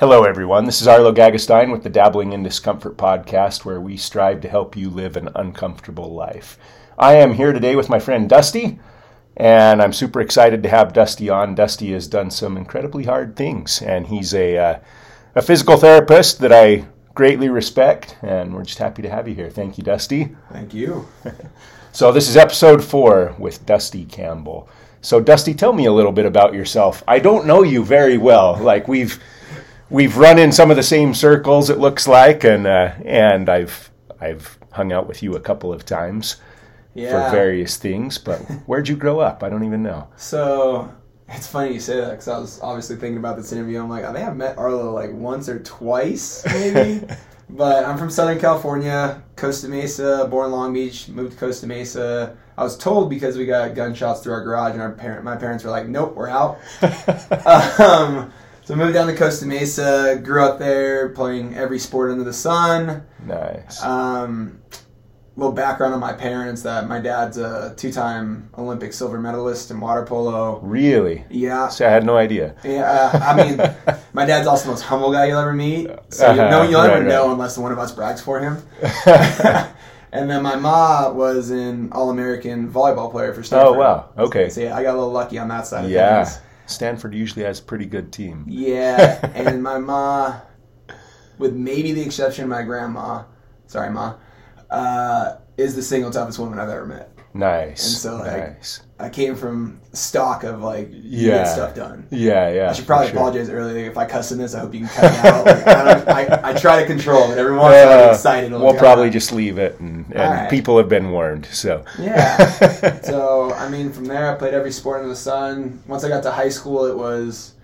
Hello, everyone. This is Arlo Gagestein with the Dabbling in Discomfort podcast, where we strive to help you live an uncomfortable life. I am here today with my friend Dusty, and I'm super excited to have Dusty on. Dusty has done some incredibly hard things, and he's a, uh, a physical therapist that I greatly respect, and we're just happy to have you here. Thank you, Dusty. Thank you. So, this is episode four with Dusty Campbell. So, Dusty, tell me a little bit about yourself. I don't know you very well. Like, we've we've run in some of the same circles. It looks like, and uh, and I've I've hung out with you a couple of times Yeah. for various things. But where'd you grow up? I don't even know. So it's funny you say that because I was obviously thinking about this interview. I'm like, I think I've met Arlo like once or twice, maybe. but I'm from Southern California, Costa Mesa, born Long Beach, moved to Costa Mesa. I was told because we got gunshots through our garage, and our parent, my parents were like, "Nope, we're out." um, so I moved down to Costa Mesa, grew up there, playing every sport under the sun. nice. Um, little background on my parents that my dad's a two-time Olympic silver medalist in water polo. really? Yeah, So I had no idea. yeah. I mean, my dad's also the most humble guy you'll ever meet. So Uh-huh, know, you'll right, never right. know unless one of us brags for him. and then my ma was an All-American volleyball player for Stanford. Oh wow. Okay. So yeah, I got a little lucky on that side of Yeah. things. Stanford usually has a pretty good team. Yeah, and my ma, with maybe the exception of my grandma, sorry ma, uh, is the single toughest woman I've ever met. Nice. And so, like, nice. I came from stock of like Yeah. get stuff done. Yeah, yeah. I should probably sure. apologize earlier if I cuss in this. I hope you can cut it out. Like, I, I, I try to control it. Every once in a while, I Uh, get excited. we'll probably out. just leave it, and, and Alright. people have been warned. So Yeah. so I mean, from there, I played every sport under the sun. Once I got to high school, it was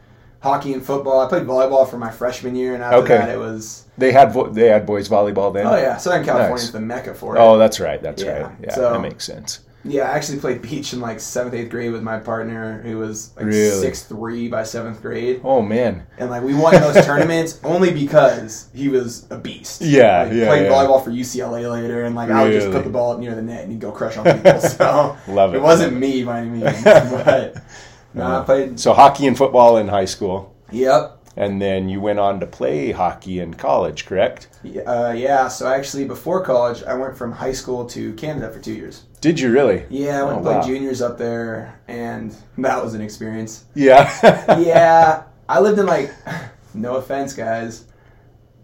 hockey and football. I played volleyball for my freshman year, and after Okay. that, it was they had vo- they had boys volleyball then. oh yeah, Southern California Nice. is the mecca for it. Oh, that's right. That's Yeah, right. Yeah, so- that makes sense. Yeah, I actually played beach in like seventh, eighth grade with my partner, who was like Really? six three by seventh grade, Oh man. and like we won those tournaments only because he was a beast. Yeah, like, yeah, Played yeah. volleyball for UCLA later, and like I would just put the ball near the net and he'd go crush on people. So Love it, It wasn't love me by any means, but no, I played. So hockey and football in high school, Yep. And then you went on to play hockey in college, correct? Uh, yeah, so actually before college, I went from high school to Canada for two years. Did you really? Yeah, I went Oh, and played wow. juniors up there, and that was an experience. Yeah. yeah, I lived in like, no offense, guys,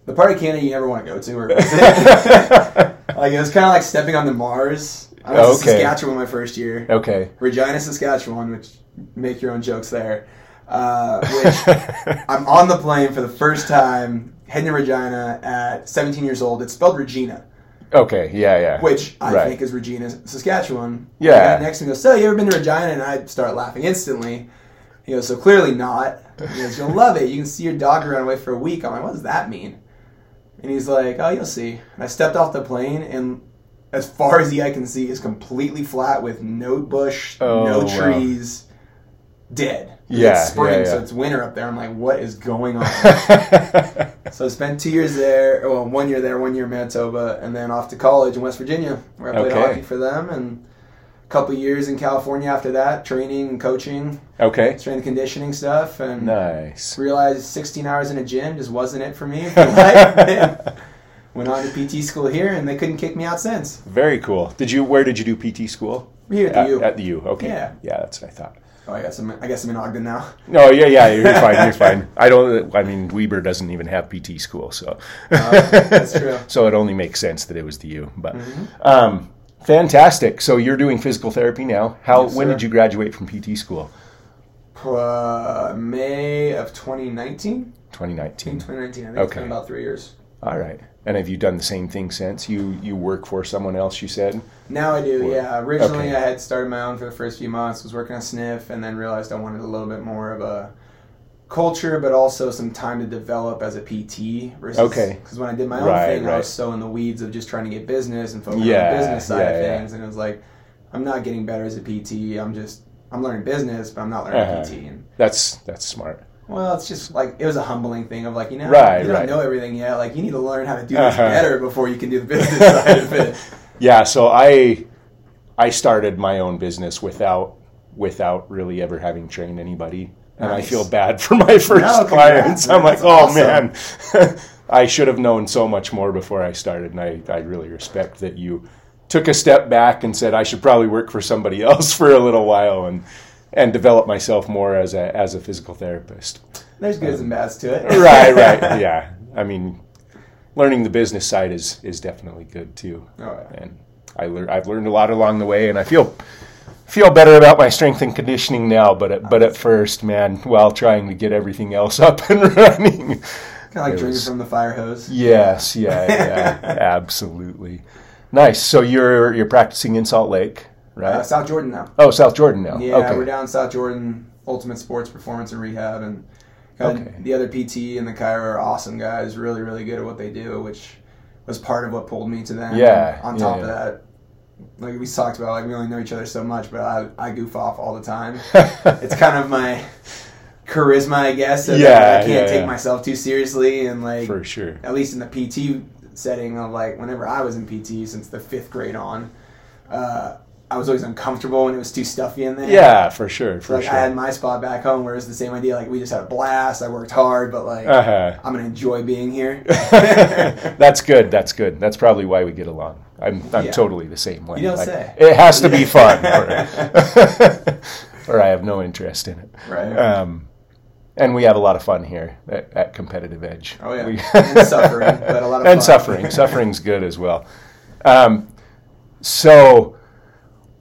the part of Canada you never want to go to or like it was kind of like stepping on the Mars. I was to Okay. Saskatchewan my first year, okay. Regina, Saskatchewan, which make your own jokes there. Uh, which I'm on the plane for the first time heading to Regina at 17 years old. It's spelled Regina, okay. Yeah, yeah. which I Right. think is Regina, Saskatchewan. Yeah. And next to me goes, "So you ever been to Regina?" And I start laughing instantly. He goes, "So clearly not." He goes, "You'll love it. You can see your dog run away for a week." I'm like, "What does that mean?" And he's like, "Oh, you'll see." And I stepped off the plane, and as far as the eye can see, is completely flat with no bush, Oh, no wow. trees, dead. Yeah, it's spring, yeah, so it's winter up there. I'm like, "What is going on?" So I spent two years there, well, one year there, one year in Manitoba, and then off to college in West Virginia, where I played Okay. hockey for them, and a couple years in California after that, training and coaching, okay. strength and conditioning stuff, and Nice. realized 16 hours in a gym just wasn't it for me. for life. And Went on to PT school here, and they couldn't kick me out since. Very cool. Did you? Where did you do PT school? Here at the At, U. at the U. Okay. Yeah. Yeah, that's what I thought. Oh, I guess I'm. I guess I'm in Ogden now. No, yeah, yeah, you're fine. You're fine. I don't. I mean, Weber doesn't even have PT school, so that's true. so it only makes sense that it was the U. But Mm-hmm. um, fantastic. So you're doing physical therapy now. How? Yes, when sir. did you graduate from PT school? Uh, May of 2019. 2019. 2019. I think it's Okay. been about three years. All right. And have you done the same thing since? You you work for someone else? You said. Now I do, Or- yeah. Originally, okay. I had started my own for the first few months, was working on Sniff, and then realized I wanted a little bit more of a culture, but also some time to develop as a PT. Versus, Okay. Because when I did my own Right, thing, I was so in the weeds of just trying to get business and focus on the business side of yeah, yeah. things, and it was like, I'm not getting better as a PT. I'm just I'm learning business, but I'm not learning Uh-huh. PT. And That's that's smart. Well, it's just like it was a humbling thing of like you know Right, you don't right. know everything yet. Like you need to learn how to do this Uh-huh. better before you can do the business side of it. Yeah. So I I started my own business without without really ever having trained anybody and I feel bad for my first No, clients. I'm like, oh man, I should have known so much more before I started, and I, I really respect that you took a step back and said I should probably work for somebody else for a little while and and develop myself more as a as a physical therapist. There's goods and bads to it. right, right, yeah. I mean, learning the business side is is definitely good too. Oh, yeah. And I lear- I've learned a lot along the way, and I feel feel better about my strength and conditioning now. But at, but at first, man, while trying to get everything else up and running, Kind of like drinking from the fire hose. yes, yeah, yeah, absolutely. Nice. So you're you're practicing in Salt Lake, right? Uh, South Jordan now. oh, South Jordan now. Yeah, okay. we're down South Jordan, Ultimate Sports Performance and Rehab, and Okay. the other PT and the chiro are awesome guys, really, really good at what they do, which was part of what pulled me to them. Yeah, On top yeah. of that, like we talked about, like we only know each other so much, but I, I goof off all the time. it's kind of my charisma, I guess. so Yeah, I can't yeah, take myself too seriously, and like for sure. at least in the PT setting of like whenever I was in PT since the fifth grade on, uh, I was always uncomfortable when it was too stuffy in there. Yeah, for sure, So for like I had my spot back home where it's the same idea. Like we just had a blast. I worked hard, but like Uh-huh. I'm gonna enjoy being here. that's good. That's good. That's probably why we get along. I'm I'm Yeah. totally the same way. You don't Like, say. It has to be fun, or, or I have no interest in it. right. Um, and we have a lot of fun here at, at Competitive Edge. oh yeah. We- and suffering, but a lot of and fun. suffering. Suffering's good as well. Um, so,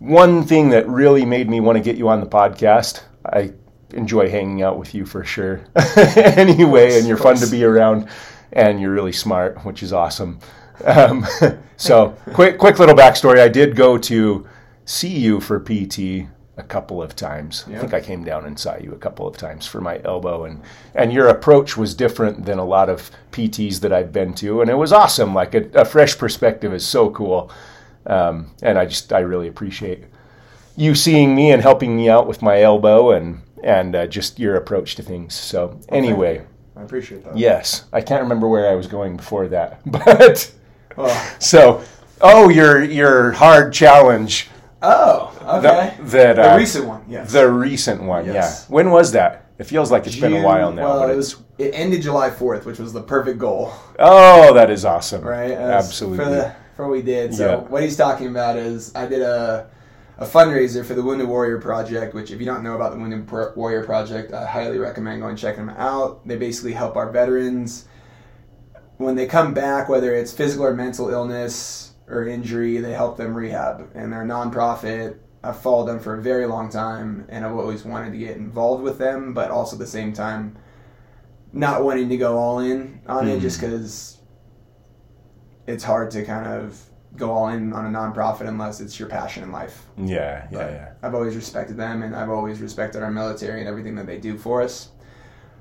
one thing that really made me want to get you on the podcast, I enjoy hanging out with you for sure. anyway, and you're fun to be around, and you're really smart, which is awesome. Um, so, quick, quick little backstory. I did go to see you for PT a couple of times. I think I came down and saw you a couple of times for my elbow, and and your approach was different than a lot of PTs that I've been to, and it was awesome. Like a, a fresh perspective is so cool, um, and I just I really appreciate you seeing me and helping me out with my elbow and and uh, just your approach to things. So anyway, I appreciate that. yes, I can't remember where I was going before that, but Oh, so oh your your hard challenge oh okay. that that the uh, recent one, yes. the recent one, Yes. yeah. When was that? It feels like it's been a while now. Well, it was. It ended July 4th, which was the perfect goal. oh, that is awesome. right? As Absolutely. For, the, for what we did. So Yeah. what he's talking about is I did a a fundraiser for the Wounded Warrior Project, which if you don't know about the Wounded Warrior Project, I highly recommend going checking them out. They basically help our veterans when they come back, whether it's physical or mental illness or injury, they help them rehab. And they're a nonprofit. I've followed them for a very long time, and I've always wanted to get involved with them, but also at the same time, not wanting to go all in on it Mhm. just because it's hard to kind of go all in on a nonprofit unless it's your passion in life. yeah, yeah, But yeah. I've always respected them, and I've always respected our military and everything that they do for us.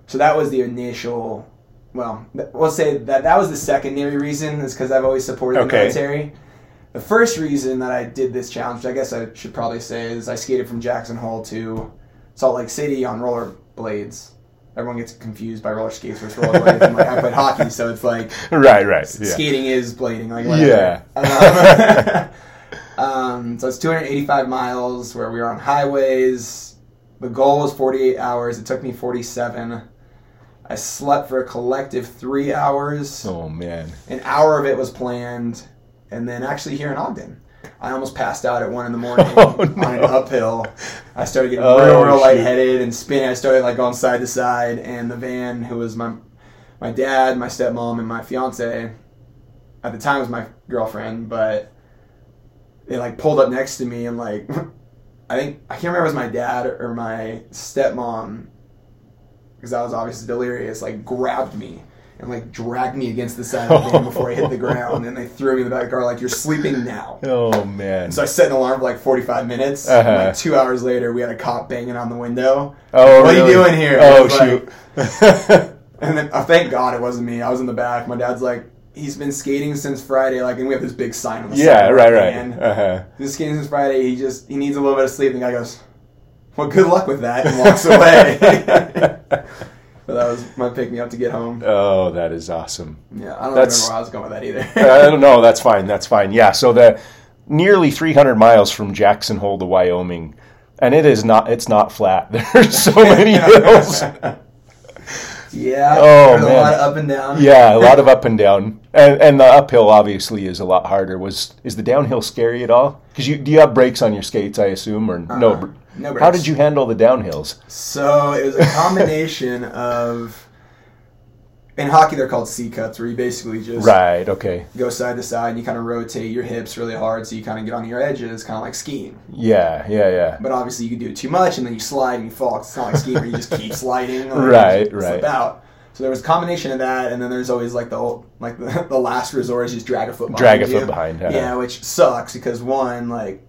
So that was the initial. Well, th- we'll say that that was the secondary reason, is because I've always supported Okay. the military. The first reason that I did this challenge, I guess I should probably say, is I skated from Jackson Hole to Salt Lake City on roller blades. Everyone gets confused by roller skates versus roller blades. I'm like, I played hockey, so it's like Right, right. Yeah. skating is blading, like Yeah. Um, um, so it's 285 miles where we were on highways. The goal was 48 hours. It took me 47. I slept for a collective three hours. Oh man. An hour of it was planned, and then actually here in Ogden, I almost passed out at one in the morning Oh, on an uphill. I started getting Oh, real, real shoot. lightheaded and spinning. I started like going side to side, and the van, who was my my dad, my stepmom, and my fiance, at the time was my girlfriend, but they like pulled up next to me and like I think I can't remember if it was my dad or my stepmom because I was obviously delirious. Like grabbed me and like dragged me against the side of the van before I hit the ground, and they threw me in the back of the car like you're sleeping now. Oh man. And so I set an alarm for like 45 minutes. Uh-huh. Like two hours later, we had a cop banging on the window. oh, what are you doing here? Oh like- shoot. And then, oh, thank God it wasn't me. I was in the back. My dad's like, he's been skating since Friday. Like, and we have this big sign on the side. yeah, right, right. van. Uh-huh. He's skating since Friday. He just he needs a little bit of sleep. And the guy goes, "Well, good luck with that," and walks away. but that was my pick me up to get home. Oh, that is awesome. Yeah, I don't That's- remember where I was going with that either. I don't know. That's fine. That's fine. Yeah. So the nearly 300 miles from Jackson Hole to Wyoming. and it is not. It's not flat. There's so many hills. Yeah. Oh, man. a lot of up and down. Yeah, a lot of up and down, and and the uphill obviously is a lot harder. Was is the downhill scary at all? Because you do you have brakes on your skates, I assume, or uh-uh. no? Uh-uh. How did you handle the downhills? So it was a combination of. In hockey, they're called C cuts, where you basically just Right. Okay. go side to side and you kind of rotate your hips really hard, so you kind of get on your edges, kind of like skiing. Yeah. Yeah. Yeah. But obviously, you can do it too much, and then you slide and you fall. It's not like skiing where you just keep sliding, Right, right. Slip out. So there was a combination of that, and then there's always like the old, like the, the last resort is just drag a foot behind Drag a you. foot behind, uh-huh. Yeah, which sucks because one, like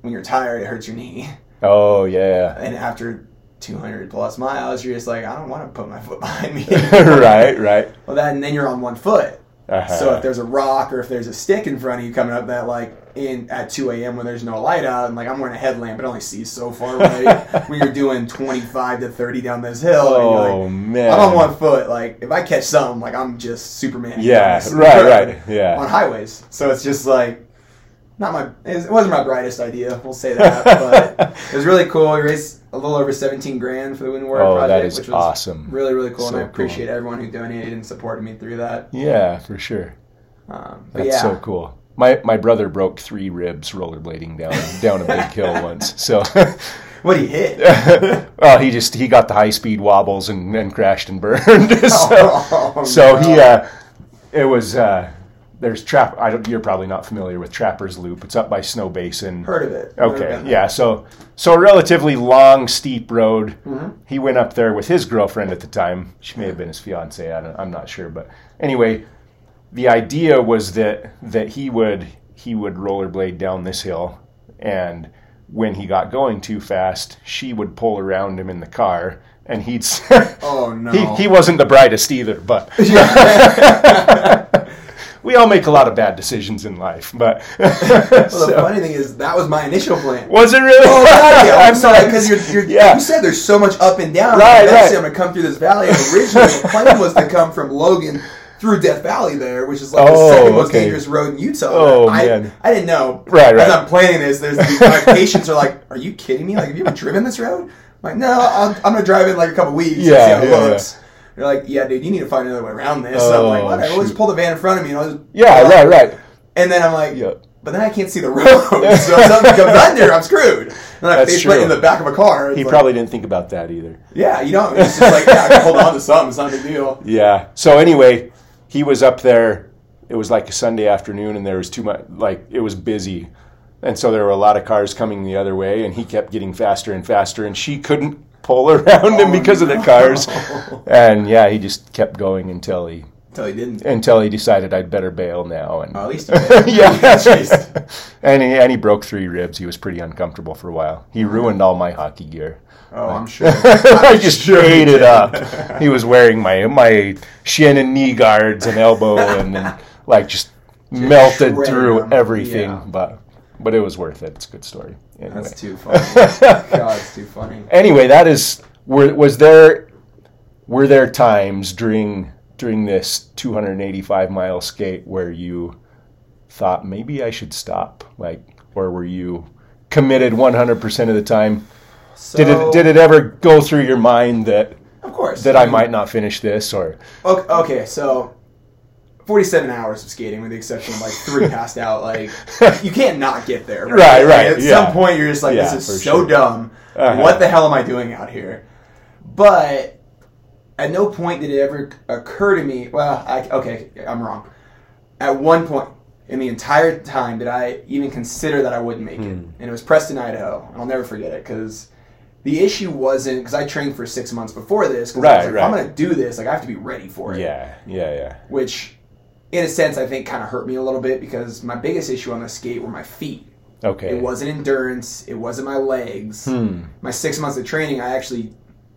when you're tired, it hurts your knee, Oh yeah. and after 200 plus miles, you're just like, I don't want to put my foot behind me. right. Right. Well, and then you're on one foot. Uh-huh. So if there's a rock or if there's a stick in front of you coming up that like in at 2 a.m. when there's no light out and like I'm wearing a headlamp, it only sees so far away when you're doing 25 to 30 down this hill. and you're Oh like, man. I'm on one foot. Like if I catch something, like I'm just Superman. Yeah. Right. Right. Yeah. On highways, so it's just like not my. It wasn't my brightest idea. We'll say that, but it was really cool. We raised a little over 17 grand for the Wounded Warrior Oh, project, that is which was awesome. really really cool, So and I cool. appreciate everyone who donated and supported me through that. Yeah. For sure. Um, That's yeah, so cool. My my brother broke three ribs rollerblading down down a big hill once. So. what he hit. well, he just he got the high speed wobbles and, and crashed and burned. so Oh, so he uh, it was uh, there's trap. I don't. You're probably not familiar with Trapper's Loop. It's up by Snow Basin. Heard of it. Okay, there. yeah. So so a relatively long, steep road. Mm-hmm. He went up there with his girlfriend at the time. She may have been his fiance. I don't, I'm not sure, but anyway, the idea was that that he would he would rollerblade down this hill, and when he got going too fast, she would pull around him in the car, and he'd. Oh no. he he wasn't the brightest either, but. We all make a lot of bad decisions in life, but Well, the funny thing is that was my initial plan. was it really? Oh god, yeah, I'm sorry because you're, you're Yeah. you said there's so much up and down. Right, right. I'm gonna come through this valley. And originally, the plan was to come from Logan through Death Valley there, which is like Oh, the second most okay. dangerous road in Utah. Oh, I, man. I didn't know. Right, right. As I'm planning this, there's my patients are like, "Are you kidding me? Like, have you ever driven this road?" I'm like, no, I'm, I'm gonna drive it in like a couple weeks. Yeah, and see how it yeah, looks. They're like, yeah, dude, you need to find another way around this. So I'm like, Oh, whatever. We'll just pull the van in front of me and I'll just Yeah, right, right. and then I'm like, Yeah. but then I can't see the road. so if something comes under, I'm screwed. And I face true. in the back of a car. He like, probably didn't think about that either. Yeah, you don't. It's just like, yeah, I can hold on to something. It's not a big deal. Yeah. So anyway, he was up there. It was like a Sunday afternoon, and there was too much. Like it was busy, and so there were a lot of cars coming the other way, and he kept getting faster and faster, and she couldn't pull around him Oh, because of the cars. And yeah, he just kept going until he Until he didn't. until he decided I'd better bail now. And Well, at least he yeah, and he and he broke three ribs. He was pretty uncomfortable for a while. He oh. ruined all my hockey gear. Oh, I'm sure. I just ate it up. He was wearing my my shin and knee guards and elbow and, and like just, melted through them. everything. Yeah. But but it was worth it. It's a good story. Anyway. That's too funny. God, it's too funny. anyway, that is were was there were there times during during this 285 mile skate where you thought maybe I should stop like or were you committed 100% of the time So, did it did it ever go through your mind that Of course. that I might not finish this or Okay, okay, so 47 hours of skating, with the exception of like three passed out. Like, you can't not get there. Right, Like, right, At yeah. some point, you're just like, Yeah, this is so sure. dumb. Uh-huh. What the hell am I doing out here? But at no point did it ever occur to me. Well, I, okay, I'm wrong. At one point in the entire time did I even consider that I wouldn't make it, Hmm. and it was Preston, Idaho, and I'll never forget it because. The issue wasn't because I trained for six months before this. 'cause I Right, was like, right. I'm going to do this. Like I have to be ready for it yeah yeah yeah which in a sense I think kind of hurt me a little bit because my biggest issue on the skate were my feet. okay It wasn't endurance, it wasn't my legs. Hmm. My six months of training, I actually,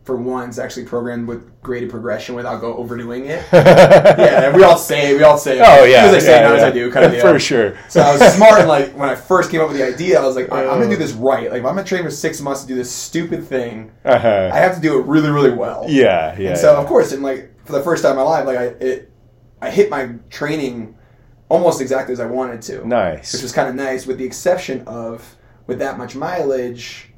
for once, actually programmed with graded progression without go overdoing it. yeah, we all say, we all say, oh yeah as I say, yeah, not as. I do, kind of deal. for sure So I was smart, and like when I first came up with the idea, I was like, I'm gonna do this right. Like if I'm gonna train for six months to do this stupid thing, uh-huh. I have to do it really, really well. yeah yeah And so yeah. of course, and like for the first time in my life, like I it, I hit my training almost exactly as I wanted to, nice which was kind of nice. With the exception of with that much mileage,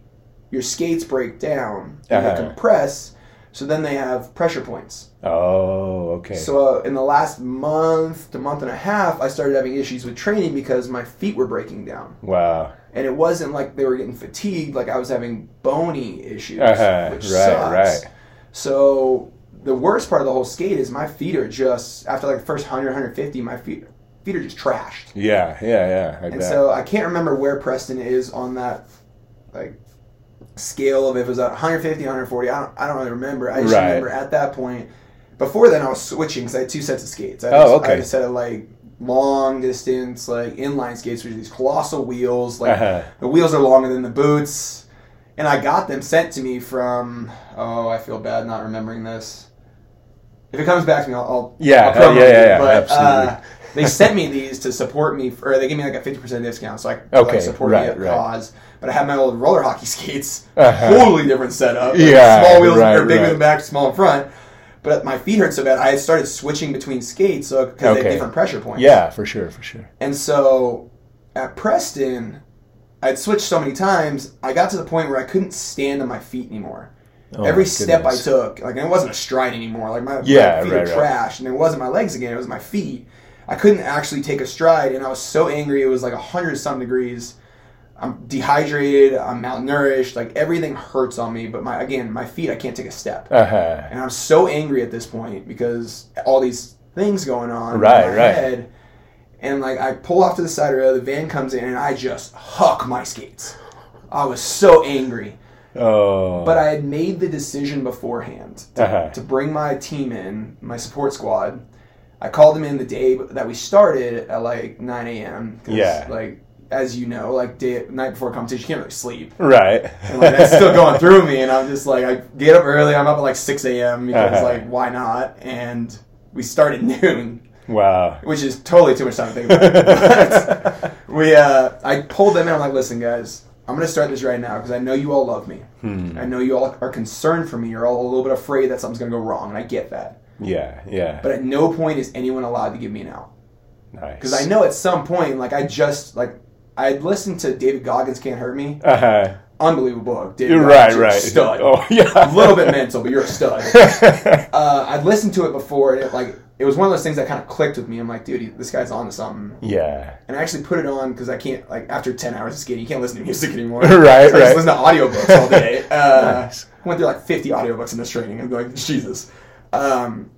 your skates break down and Uh-huh. they compress, so then they have pressure points. Oh, okay. So uh, in the last month to month and a half, I started having issues with training because my feet were breaking down, wow. and it wasn't like they were getting fatigued; like I was having bony issues, Uh-huh. which Right, sucks. right. So the worst part of the whole skate is my feet are just after like the first 100, 150, my feet feet are just trashed. Yeah, yeah, yeah. I And bet. so I can't remember where Preston is on that like scale of if it was at 150, 140. I don't, I don't really remember. I just Right. remember at that point. Before then, I was switching because I had two sets of skates. I had, Oh, I okay. had a set of like long distance, like inline skates, which are these colossal wheels. Like Uh-huh. the wheels are longer than the boots, and I got them sent to me from. Oh, I feel bad not remembering this. If it comes back to me, I'll. I'll Yeah, I'll promo yeah, it, yeah, yeah, but, absolutely. Uh, they sent me these to support me, or they gave me like a fifty percent discount, so I could Okay, like, support right, the right. cause. But I had my old roller hockey skates, Uh-huh. totally different setup. Like, Yeah, small wheels right, are big in right. the back, small in front. But my feet hurt so bad, I had started switching between skates, so because they Okay. had different pressure points. yeah, for sure, for sure. And so at Preston, I'd switched so many times, I got to the point where I couldn't stand on my feet anymore. Oh, Every step I took, like it wasn't a stride anymore. Like my, Yeah, my feet right, are right. and it wasn't my legs again. It was my feet. I couldn't actually take a stride, and I was so angry. It was like hundred some degrees. I'm dehydrated. I'm malnourished. Like everything hurts on me. But my again, my feet, I can't take a step. Uh-huh. And I'm so angry at this point because all these things going on Right, in my right. head. And like I pull off to the side of the road, the van comes in, and I just huck my skates. I was so angry, Oh. but I had made the decision beforehand to, Uh-huh. to bring my team in, my support squad. I called them in the day that we started at like 9 a.m. Yeah. Like as you know, like day night before competition, you can't really sleep. right. And like that's still going through me, and I'm just like, I get up early. I'm up at like 6 a.m. because Uh-huh. like why not? And we start at noon, wow. which is totally too much time to think about. but we, uh, I pulled them in. I'm like, listen, guys, I'm gonna start this right now because I know you all love me. Hmm. I know you all are concerned for me. You're all a little bit afraid that something's gonna go wrong, and I get that. Yeah, yeah. But at no point is anyone allowed to give me an out nice. because I know at some point, like I just like. I listened to David Goggins Can't Hurt Me. Uh-huh. Unbelievable book. David You're Goggins, right, you're right. Stud. Oh, yeah. a little bit mental, but you're a stud. Uh, I'd listened to it before, and it like it was one of those things that kind of clicked with me. I'm like, dude, this guy's on to something. yeah. And I actually put it on because I can't like after ten hours of skating, you can't listen to music anymore. Right, so I right. just listen to audiobooks all day. Uh, Nice. I went through like 50 audiobooks in this training. I'm like, Jesus. Um,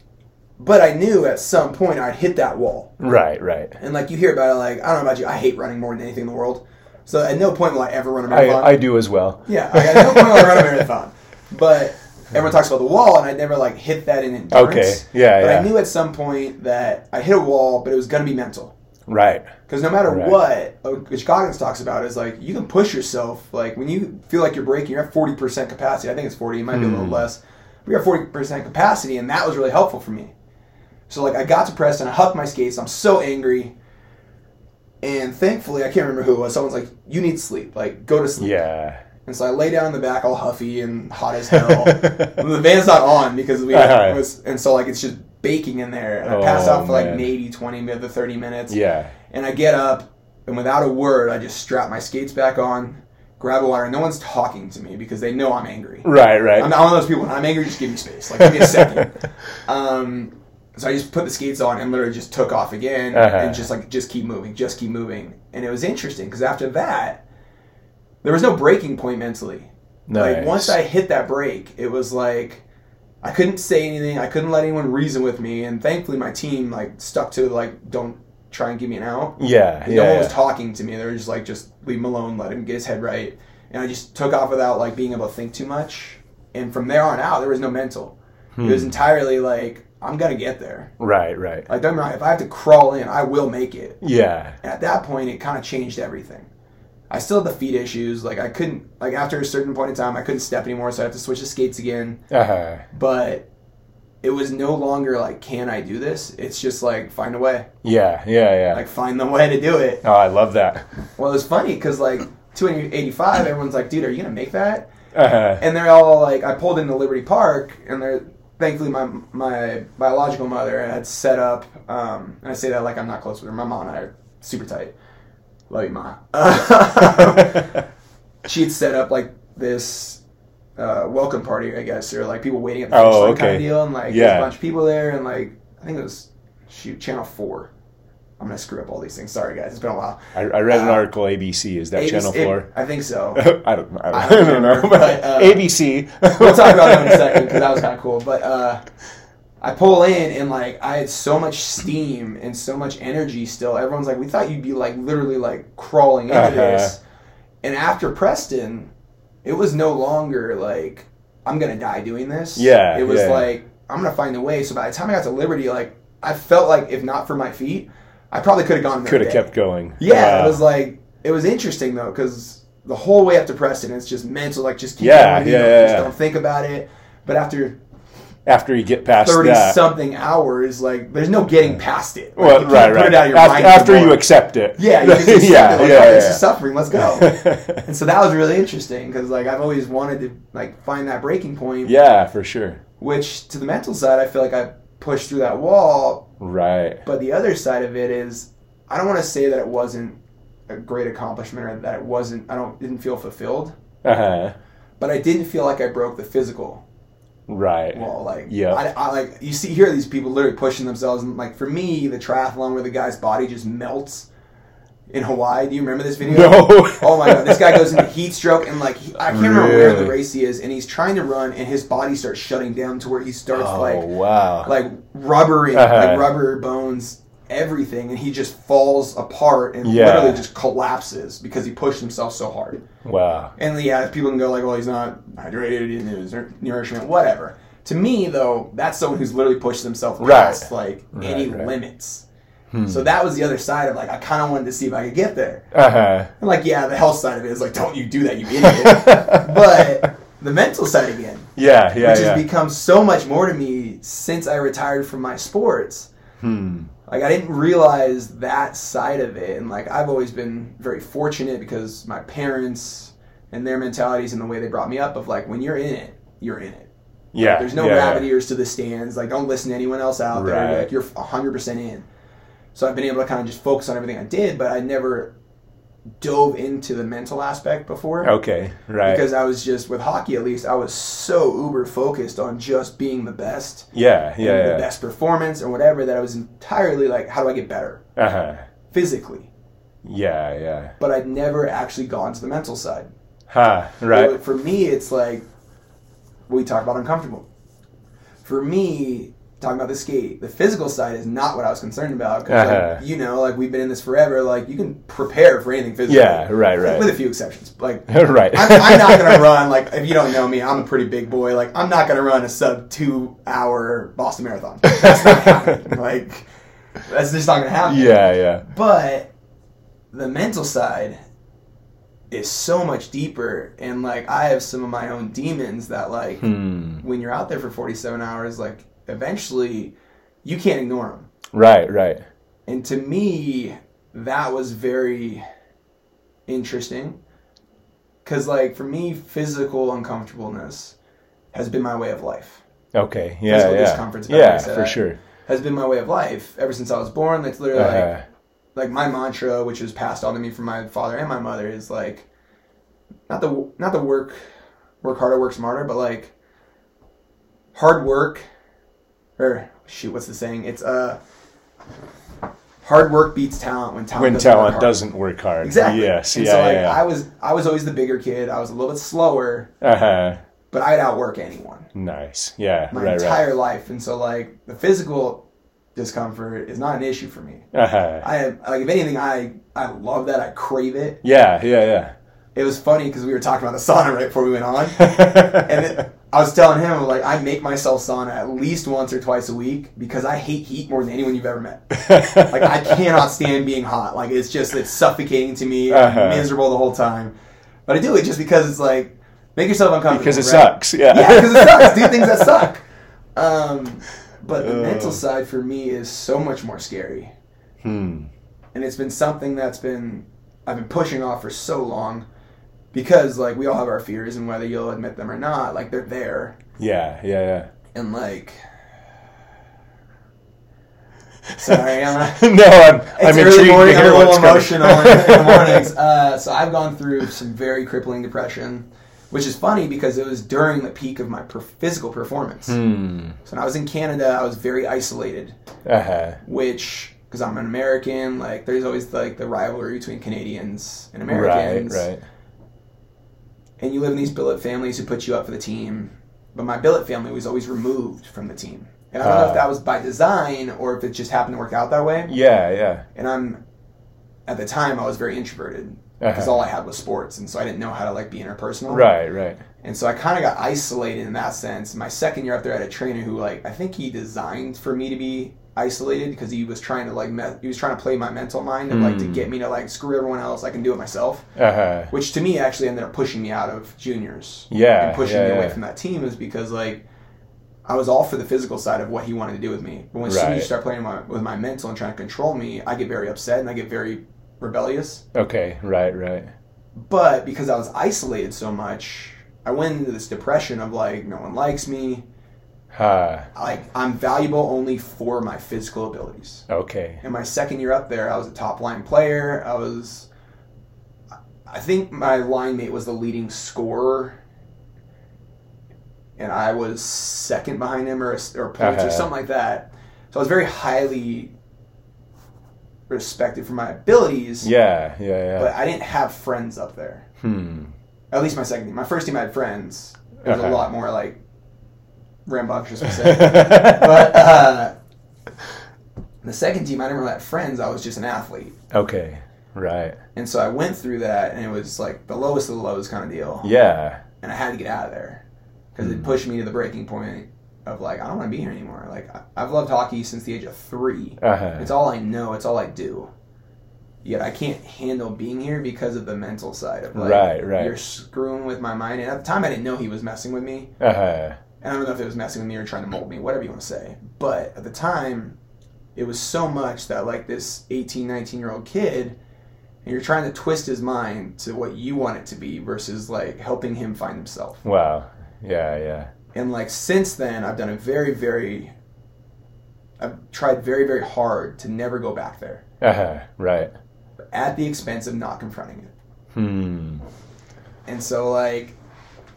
but I knew at some point I'd hit that wall. Right, right. And like you hear about it, like I don't know about you, I hate running more than anything in the world. So at no point will I ever run a marathon. I do as well. Yeah, I at no point will I run a marathon. But everyone talks about the wall, and I never like hit that in endurance. Okay, yeah, But yeah. I knew at some point that I hit a wall, but it was going to be mental. Right. Because no matter Right. what, uh, which Goggins talks about is like you can push yourself. Like when you feel like you're breaking, you're at forty percent capacity. I think it's forty. It might be a little Hmm. less. But you're forty percent capacity, and that was really helpful for me. So like I got to Preston, I hucked my skates. I'm so angry. And thankfully, I can't remember who it was. Someone's like, "You need sleep. Like, go to sleep." Yeah. And so I lay down in the back, all huffy and hot as hell. the van's not on because we Uh-huh. was, and so like it's just baking in there. And I pass Oh, out for like maybe twenty minutes to thirty minutes. Yeah. And I get up, and without a word, I just strap my skates back on, grab a water. No one's talking to me because they know I'm angry. Right, right. I'm not one of those people. When I'm angry, just give me space. Like give me a second. um, so I just put the skates on and literally just took off again Uh-huh. and just like just keep moving, just keep moving. And it was interesting because after that, there was no breaking point mentally. Nice. Like once I hit that break, it was like I couldn't say anything. I couldn't let anyone reason with me, and thankfully my team like stuck to like don't try and give me an out. yeah, yeah. no one was talking to me. They were just like, just leave him alone, let him get his head right. And I just took off without like being able to think too much. And from there on out, there was no mental. It Hmm. was entirely like, I'm gonna get there. Right, right. Like, don't me if I have to crawl in, I will make it. Yeah. And at that point, it kind of changed everything. I still had the feet issues. Like, I couldn't, like, after a certain point in time, I couldn't step anymore, so I had to switch to skates again. Uh-huh. But it was no longer like, can I do this? It's just like, find a way. Yeah, yeah, yeah. Like, find the way to do it. oh, I love that. Well, it was funny because like 285, everyone's like, "Dude, are you gonna make that?" Uh-huh. And they're all like, I pulled into Liberty Park, and they're thankfully my my biological mother had set up. Um, and I say that like I'm not close with her. My mom and I are super tight. Love you, ma. she had set up like this uh, welcome party, I guess, or like people waiting at the Oh, line kind of deal, and like Yeah. a bunch of people there, and like I think it was shoot Channel Four. I'm gonna screw up all these things. Sorry, guys. It's been a while. I, I read an Uh, article. ABC is that ABC Channel Four? I think so. I don't. I don't, I don't know. remember, But but, uh, ABC. we'll talk about that in a second because that was kind of cool. But uh, I pull in and like I had so much steam and so much energy still. Everyone's like, we thought you'd be like literally like crawling into Uh-huh. this. And after Preston, it was no longer like I'm gonna die doing this. Yeah, it was yeah. like I'm gonna find a way. So by the time I got to Liberty, like I felt like if not for my feet, I probably could have gone. Could have kept going. Yeah, Wow. it was like it was interesting though because the whole way up to Preston, it's just mental. Like just keep Yeah, going, you know, yeah, just yeah. don't think about it. But after after you get past thirty that. something hours, like there's no getting past it. Like, well, you right, put right. it out of your after, mind after you accept it. yeah, you just accept yeah, it. Like, yeah, all right, this is suffering. Let's go. and so that was really interesting because like I've always wanted to like find that breaking point. yeah, for sure. Which to the mental side, I feel like I pushed through that wall Right. But the other side of it is, I don't want to say that it wasn't a great accomplishment or that it wasn't. I don't didn't feel fulfilled, Uh huh. but I didn't feel like I broke the physical Right. wall. Like, Yeah. I, I like you see here these people literally pushing themselves, and like for me, the triathlon where the guy's body just melts in Hawaii. Do you remember this video? No. Oh my god, this guy goes into heat stroke and like he, I can't remember where the race he is, and he's trying to run, and his body starts shutting down to where he starts Oh like wow. like rubbery, Uh-huh. like rubber bones, everything, and he just falls apart and Yeah. literally just collapses because he pushed himself so hard. wow. And yeah, people can go like, "Well, he's not hydrated, he didn't his nourishment, whatever." To me, though, that's someone who's literally pushed themselves Right. past like any Right, right. limits. Hmm. So that was the other side of like I kind of wanted to see if I could get there. Uh huh. And like, yeah, the health side of it is like, don't you do that, you idiot. but the mental side again, yeah, yeah, which yeah. has become so much more to me since I retired from my sports. hmm. Like I didn't realize that side of it, and like I've always been very fortunate because my parents and their mentalities and the way they brought me up of like when you're in it, you're in it. Yeah. There's no yeah, rabbit yeah. ears to the stands. Like don't listen to anyone else out there. Like you're 100 percent in. So I've been able to kind of just focus on everything I did, but I never dove into the mental aspect before Okay. Right. because I was just with hockey at least I was so uber focused on just being the best yeah. and Yeah. the best performance or whatever that I was entirely like how do I get better Uh huh. physically Yeah. Yeah. but I'd never actually gone to the mental side Huh. Right. But for me it's like we talk about uncomfortable for me talking about the skate the physical side is not what I was concerned about because Uh-huh. like, you know like we've been in this forever like you can prepare for anything physically Yeah. Right. Right. With a few exceptions like right. I'm, I'm not gonna run like if you don't know me, I'm a pretty big boy. Like I'm not gonna run a sub two hour Boston Marathon. That's not happening. Like that's just not gonna happen. yeah. Yeah. But the mental side is so much deeper, and like I have some of my own demons that like Hmm. when you're out there for 47 hours, like eventually you can't ignore them. Right. Right. And to me, that was very interesting. Because, like, for me, physical uncomfortableness has been my way of life. Okay. Yeah. Physical Yeah. discomfort's better Yeah. For that. sure. Has been my way of life ever since I was born. That's literally like, Uh-huh. like my mantra, which was passed on to me from my father and my mother, is like, not the not the work, work harder, work smarter, but like, hard work, or shoot, what's the saying? It's uh, hard work beats talent when talent When doesn't work talent hard. doesn't work hard. Exactly. Yes. And yeah. so like yeah. I was I was always the bigger kid. I was a little bit slower, Uh huh. but I'd outwork anyone Nice. Yeah. my right. entire life. And so like the physical discomfort is not an issue for me. Uh huh. I have like if anything I I love that. I crave it. Yeah. Yeah. Yeah. It was funny because we were talking about the sauna right before we went on. And it, I was telling him like I make myself sauna at least once or twice a week because I hate heat more than anyone you've ever met. Like I cannot stand being hot. Like it's just it's suffocating to me. Uh-huh. Miserable the whole time. But I do it just because it's like make yourself uncomfortable. because it right? sucks. Yeah. Yeah, because it sucks. Do things that suck. Um, but the Ugh. mental side for me is so much more scary, Hmm. and it's been something that's been I've been pushing off for so long. Because like we all have our fears, and whether you'll admit them or not, like they're there, Yeah. Yeah. Yeah. and like. Sorry, I'm not, no, I'm, It's I'm early morning. I'm a little emotional in, the mornings. Uh, so I've gone through some very crippling depression, which is funny because it was during the peak of my per- physical performance. Hmm. So when I was in Canada, I was very isolated, Uh huh. which because I'm an American, like there's always like the rivalry between Canadians and Americans, Right. Right. And you live in these billet families who put you up for the team. But my billet family was always removed from the team, and I don't know Ah. if that was by design or if it just happened to work out that way. Yeah. Yeah. And I'm at the time I was very introverted because Uh-huh. all I had was sports, and so I didn't know how to like be interpersonal. Right. Right. And so I kind of got isolated in that sense. My second year up there, I had a trainer who, like, I think he designed for me to be isolated because he was trying to like, me- he was trying to play my mental mind and like to Mm. get me to like screw everyone else. I can do it myself, Uh huh. which to me actually ended up pushing me out of juniors Yeah. and pushing yeah, me away yeah. from that team is because like I was all for the physical side of what he wanted to do with me. But when soon as you start playing my, with my mental and trying to control me, I get very upset and I get very rebellious. Okay. Right. Right. But because I was isolated so much, I went into this depression of like, no one likes me. Ha. Like, I'm valuable only for my physical abilities. Okay. In my second year up there, I was a top line player. I was, I think my line mate was the leading scorer. And I was second behind him or, or points Uh-huh. or something like that. So I was very highly respected for my abilities. Yeah. Yeah. Yeah. But I didn't have friends up there. hmm. At least my second team. My first team I had friends. It was Okay. a lot more like rambunctious se. but uh, the second team, I didn't really have friends. I was just an athlete, okay. Right. and so I went through that, and it was like the lowest of the lows kind of deal. Yeah. And I had to get out of there because it Hmm. pushed me to the breaking point of like I don't want to be here anymore. Like I've loved hockey since the age of three. Uh huh. It's all I know. It's all I do. Yet I can't handle being here because of the mental side of like Right, right. you're screwing with my mind. And at the time, I didn't know he was messing with me. Uh huh. And I don't know if it was messing with me or trying to mold me, whatever you want to say. But at the time, it was so much that like this 18, 19 year old kid, and you're trying to twist his mind to what you want it to be versus like helping him find himself. Wow. Yeah. Yeah. And like since then, I've done a very, very, I've tried very, very hard to never go back there Uh huh. Right. at the expense of not confronting it. Hmm. And so like,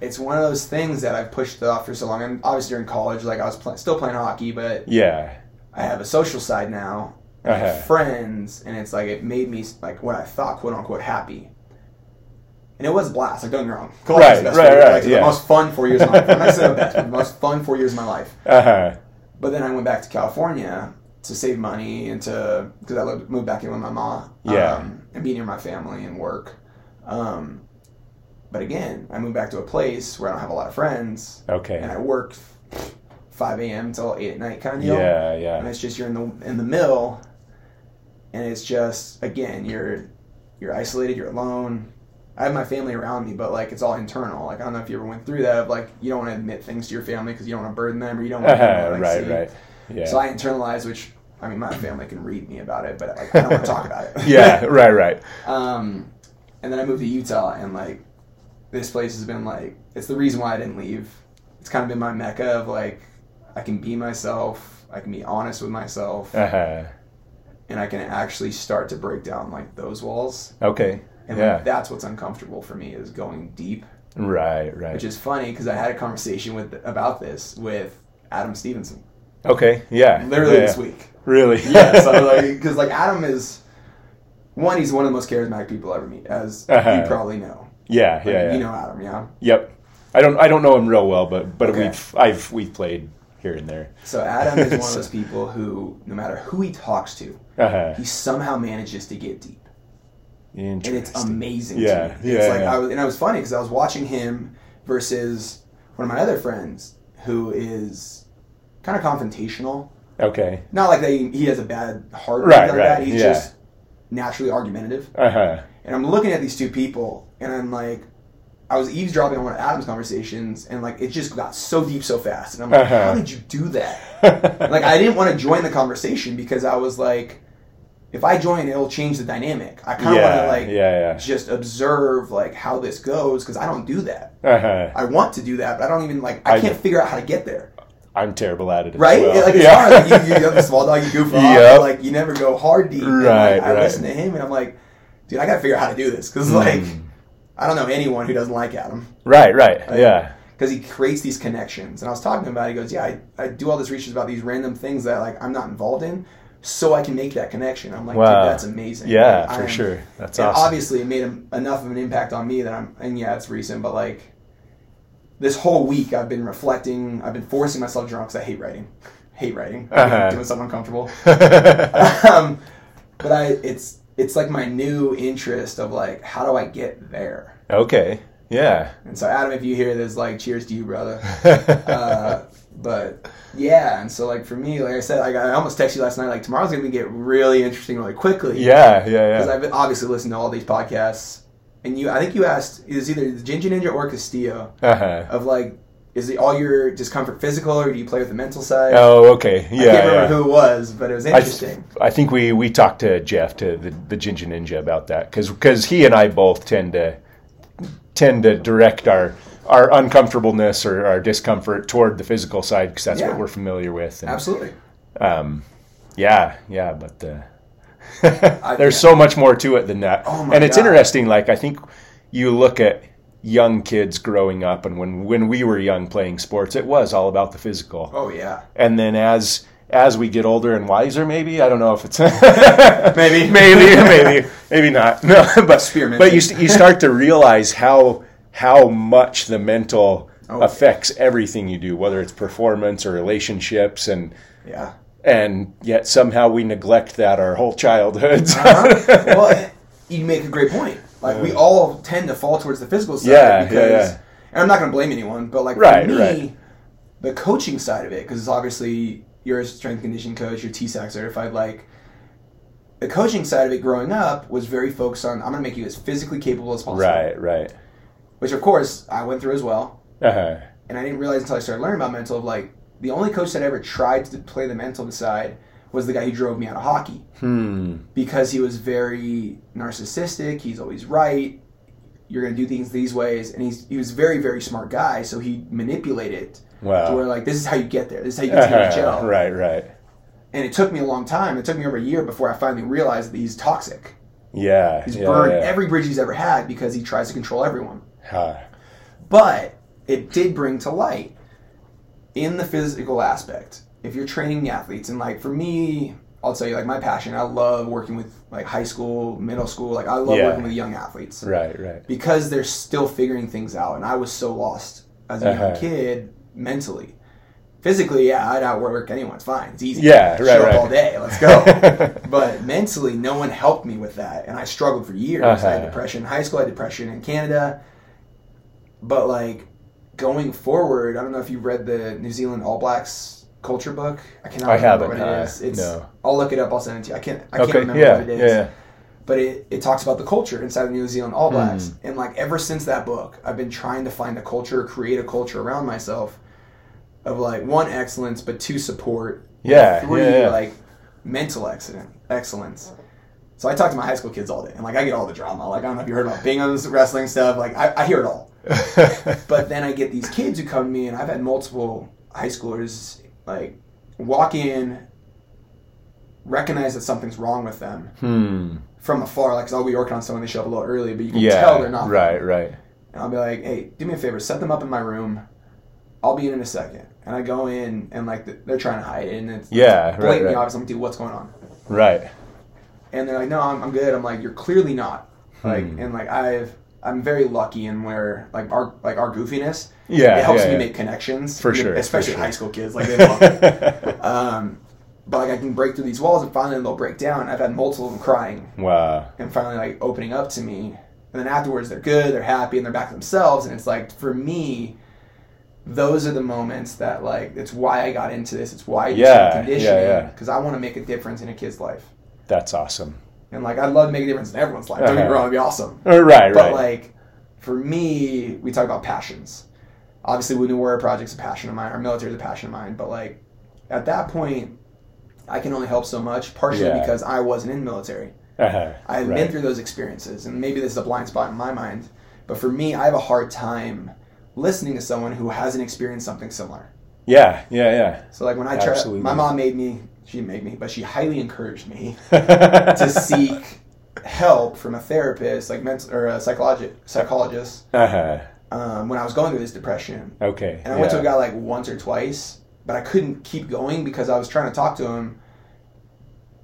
it's one of those things that I've pushed off for so long. And obviously during college, like I was still playing hockey, but Yeah. I have a social side now. and I have Uh-huh. friends, and it's like it made me like what I thought, quote unquote, happy. And it was a blast. Like don't get me wrong, college Right, was the right, right, Like, yeah. The most fun four years of my life. I'm not saying the best, but the most fun four years of my life. Uh huh. But then I went back to California to save money and to because I lived, moved back in with my mom. Yeah. Um, and be near my family and work. Um, but again, I moved back to a place where I don't have a lot of friends, Okay. and I work 5 a.m. till 8 at night kind of deal. Yeah. And it's just you're in the in the mill, and it's just again you're you're isolated, you're alone. I have my family around me, but like it's all internal. Like I don't know if you ever went through that. Of like you don't want to admit things to your family because you don't want to burden them, or you don't want to like, Right. see. Right. Yeah. So I internalize, which I mean, my family can read me about it, but like, I don't want to talk about it. yeah. Right. Right. Um, and then I moved to Utah, and like this place has been like it's the reason why I didn't leave. It's kind of been my mecca of like I can be myself, I can be honest with myself, Uh huh. and I can actually start to break down like those walls. Okay. And Yeah. like, that's what's uncomfortable for me is going deep, Right. Right. which is funny because I had a conversation with about this with Adam Stevenson Okay. Yeah. literally yeah. this week. Really? yeah, so like, because like Adam is one, he's one of the most charismatic people I ever meet, as Uh-huh. you probably know. Yeah. Like, Yeah. Yeah. You know Adam, yeah. Yep. I don't. I don't know him real well, but but Okay. we've I've we've played here and there. So Adam is one of those people who, no matter who he talks to, Uh huh. he somehow manages to get deep, and it's amazing. Yeah, to me. yeah, It's like yeah. I was, and I was funny because I was watching him versus one of my other friends who is kind of confrontational. Okay. Not like they, he has a bad heart, or Right, anything like right, that. He's yeah. just naturally argumentative. Uh huh. And I'm looking at these two people, and I'm like, I was eavesdropping on one of Adam's conversations, and like it just got so deep so fast, and I'm like, Uh-huh. how did you do that? like I didn't want to join the conversation because I was like, if I join, it'll change the dynamic. I kind of want to like yeah. yeah. just observe like how this goes because I don't do that. Uh huh. I want to do that, but I don't even like. I, I can't know. figure out how to get there. I'm terrible at it. As Right? Well. Like it's yeah. hard. Like you, you have the small dog, you goof off. Yep. Like you never go hard deep. And, Right, like, I right. listen to him, and I'm like, dude, I got to figure out how to do this because like Mm. I don't know anyone who doesn't like Adam Right, right. Yeah. because he creates these connections. And I was talking about, it, he goes, "Yeah, I, I do all this research about these random things that like I'm not involved in, so I can make that connection." I'm like, Wow. "Dude, that's amazing." Yeah, Like, for am- sure. That's awesome. obviously, it made him enough of an impact on me that I'm, and yeah, it's recent, but like this whole week, I've been reflecting. I've been forcing myself to drunk because I hate writing, hate writing, Uh-huh. doing something uncomfortable. um, but I, it's it's like my new interest of like, how do I get there? okay. Yeah. And so, Adam, if you hear this, like, cheers to you, brother. Uh, but yeah, and so like for me, like I said, like, I almost texted you last night. Like tomorrow's gonna get really interesting really quickly. yeah, yeah, yeah. because. I've obviously listened to all these podcasts, and you, I think you asked it was either the Ginger Ninja or Castillo Uh-huh. of like, is it all your discomfort physical or do you play with the mental side? Oh, okay. Yeah. I can't remember yeah. who it was, but it was I, interesting. I think we, we talked to Jeff to the, the Ginger Ninja about that because because he and I both tend to tend to direct our our uncomfortableness or our discomfort toward the physical side because that's Yeah. what we're familiar with. And, Absolutely. Um, yeah, yeah, but uh, I- there's so much more to it than that. Oh my and it's God. interesting. Like I think you look at young kids growing up, and when when we were young playing sports, it was all about the physical. Oh yeah. And then as as we get older and wiser, maybe I don't know if it's Maybe. maybe, maybe, maybe not. No, but Experimenting. but you you start to realize how how much the mental Oh. affects everything you do, whether it's performance or relationships, and Yeah. and yet somehow we neglect that our whole childhoods. Uh-huh. well, you make a great point. Like we all tend to fall towards the physical side Yeah, yeah, because, yeah. and I'm not going to blame anyone, but like Right, for me, right. the coaching side of it, because it's obviously you're a strength condition coach, you're TSAC certified. Like the coaching side of it, growing up, was very focused on I'm going to make you as physically capable as possible. right, right. Which of course I went through as well, Uh-huh. and I didn't realize until I started learning about mental of like the only coach that ever tried to play the mental side was the guy who drove me out of hockey Hmm. because he was very narcissistic. He's always right. You're gonna do things these ways, and he's he was a very very smart guy. So he manipulated it to where like this is how you get there. This is how you get to the Uh-huh. NHL. Right, right. And it took me a long time. It took me over a year before I finally realized that he's toxic. Yeah. He's yeah, burned yeah. every bridge he's ever had because he tries to control everyone. Huh. But it did bring to light in the physical aspect. If you're training the athletes, and like for me, I'll tell you, like my passion, I love working with like high school, middle school. Like I love Yeah. working with young athletes Right, right. because they're still figuring things out. And I was so lost as a Uh-huh. kid mentally. Physically, yeah, I'd outwork anyone. It's fine. It's easy. Yeah, right, Show right. all day. Let's go. but mentally, no one helped me with that, and I struggled for years. I had Uh-huh. depression in high school. I had depression in Canada. But like going forward, I don't know if you read the New Zealand All Blacks culture book. I cannot I remember what it is. It's, no. I'll look it up. I'll send it to you. I can't. I can't Okay. remember Yeah. what it is. Yeah. But it, it talks about the culture inside of New Zealand All Blacks. Hmm. And like ever since that book, I've been trying to find a culture, create a culture around myself of like one excellence, but two support. Yeah, Three yeah, yeah. like mental excellence. Excellence. So I talk to my high school kids all day, and like I get all the drama. Like I don't know if you heard about Bingham's wrestling stuff. Like I, I hear it all. But then I get these kids who come to me, and I've had multiple high schoolers like walk in, recognize that something's wrong with them hmm. from afar. Like, I'll be working on someone, they show up a little early, but you can Yeah. tell they're not. Right, right. And I'll be like, hey, do me a favor, set them up in my room. I'll be in in a second. And I go in, and like th- they're trying to hide it, and it's Yeah, right, blatantly right. obvious. I'm like, dude, what's going on? Right. And they're like, no, I'm, I'm good. I'm like, you're clearly not. Like, Hmm. and like I've. I'm very lucky in where like our like our goofiness. Yeah, it helps yeah, me yeah. make connections For sure, especially for sure. high school kids. Like they love it. Um, but like I can break through these walls and finally they'll break down. I've had multiple of them crying wow. and finally like opening up to me. And then afterwards they're good, they're happy, and they're back to themselves. And it's like for me, those are the moments that like it's why I got into this. It's why I Yeah, conditioning yeah, yeah. because I want to make a difference in a kid's life. That's awesome. And like I'd love to make a difference in everyone's life. Don't get me Uh-huh. wrong, it'd be awesome. Uh, Right, But right. like for me, we talk about passions. Obviously, Wounded Warrior Project's a passion of mine. Our military is a passion of mine. But like at that point, I can only help so much. Partially Yeah. because I wasn't in the military. uh-huh. I had right. been through those experiences, and maybe this is a blind spot in my mind. But for me, I have a hard time listening to someone who hasn't experienced something similar. Yeah, yeah, yeah. So like when I tried, Absolutely. my mom made me. She didn't make me, but she highly encouraged me to seek help from a therapist, like mental or a psychologi- psychologist, Uh-huh. um, when I was going through this depression. Okay. And I went to a guy like once or twice, but I couldn't keep going because I was trying to talk to him.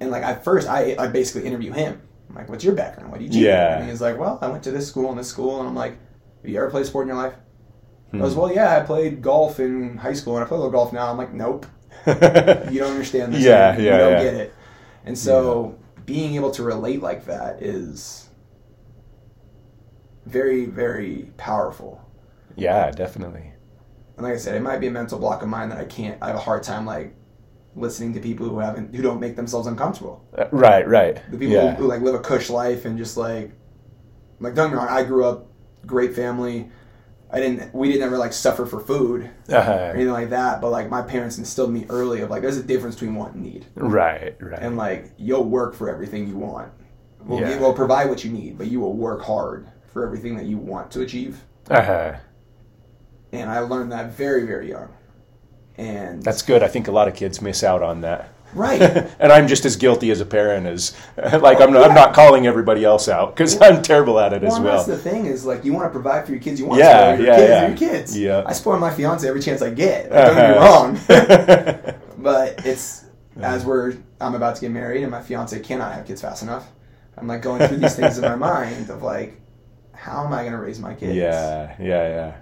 And like at first, I I basically interview him. I'm like, "What's your background? What do you do?" Yeah. And he's like, "Well, I went to this school and this school," and I'm like, "Have you ever played sport in your life?" Hmm. I was, "Well, yeah, I played golf in high school, and I play a little golf now." I'm like, "Nope, you don't understand this. Yeah, you yeah, don't yeah. get it." And so, being able to relate like that is very, very powerful. yeah, definitely. And like I said, it might be a mental block of mine that I can't. I have a hard time like listening to people who haven't, who don't make themselves uncomfortable. Uh, Right, right. The people yeah. who, who like live a cush life and just like, like don't get me wrong. I grew up great family. I didn't. We didn't ever like suffer for food or uh-huh. anything like that. But like my parents instilled me early of like, there's a difference between want and need. Right, right. and like you'll work for everything you want. We'll, Yeah. we'll provide what you need, but you will work hard for everything that you want to achieve. uh-huh. And I learned that very, very young. And That's good. I think a lot of kids miss out on that. Right, and I'm just as guilty as a parent as like I'm not, I'm not calling everybody else out because I'm terrible at it well, as well. that's the thing is like you want to provide for your kids. You want Yeah, to spoil your yeah, kids. yeah. Your kids. Yeah. I spoil my fiance every chance I get. Like, Don't get me wrong, Uh-huh. but it's as we're I'm about to get married and my fiance cannot have kids fast enough. I'm like going through these things in my mind of like, how am I going to raise my kids? yeah, yeah, yeah.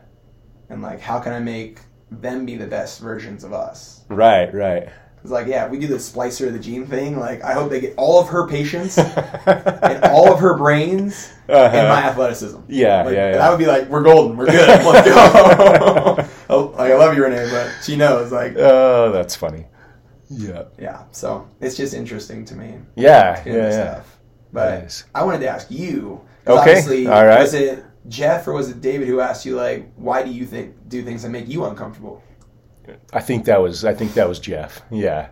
and like how can I make them be the best versions of us? Right, right. It's like yeah, we do the splicer of the gene thing. Like I hope they get all of her patience and all of her brains Uh-huh. and my athleticism. Yeah, Like, yeah, yeah. That would be like we're golden, we're good. Let's go. oh, like I love you, Renee, but she knows. Like Oh, that's funny. Yeah, yeah, so it's just interesting to me. yeah, yeah, yeah. stuff. But Nice. I wanted to ask you. Okay, Obviously, all right. Was it Jeff or was it David who asked you like, why do you think do things that make you uncomfortable? I think that was I think that was Jeff. Yeah.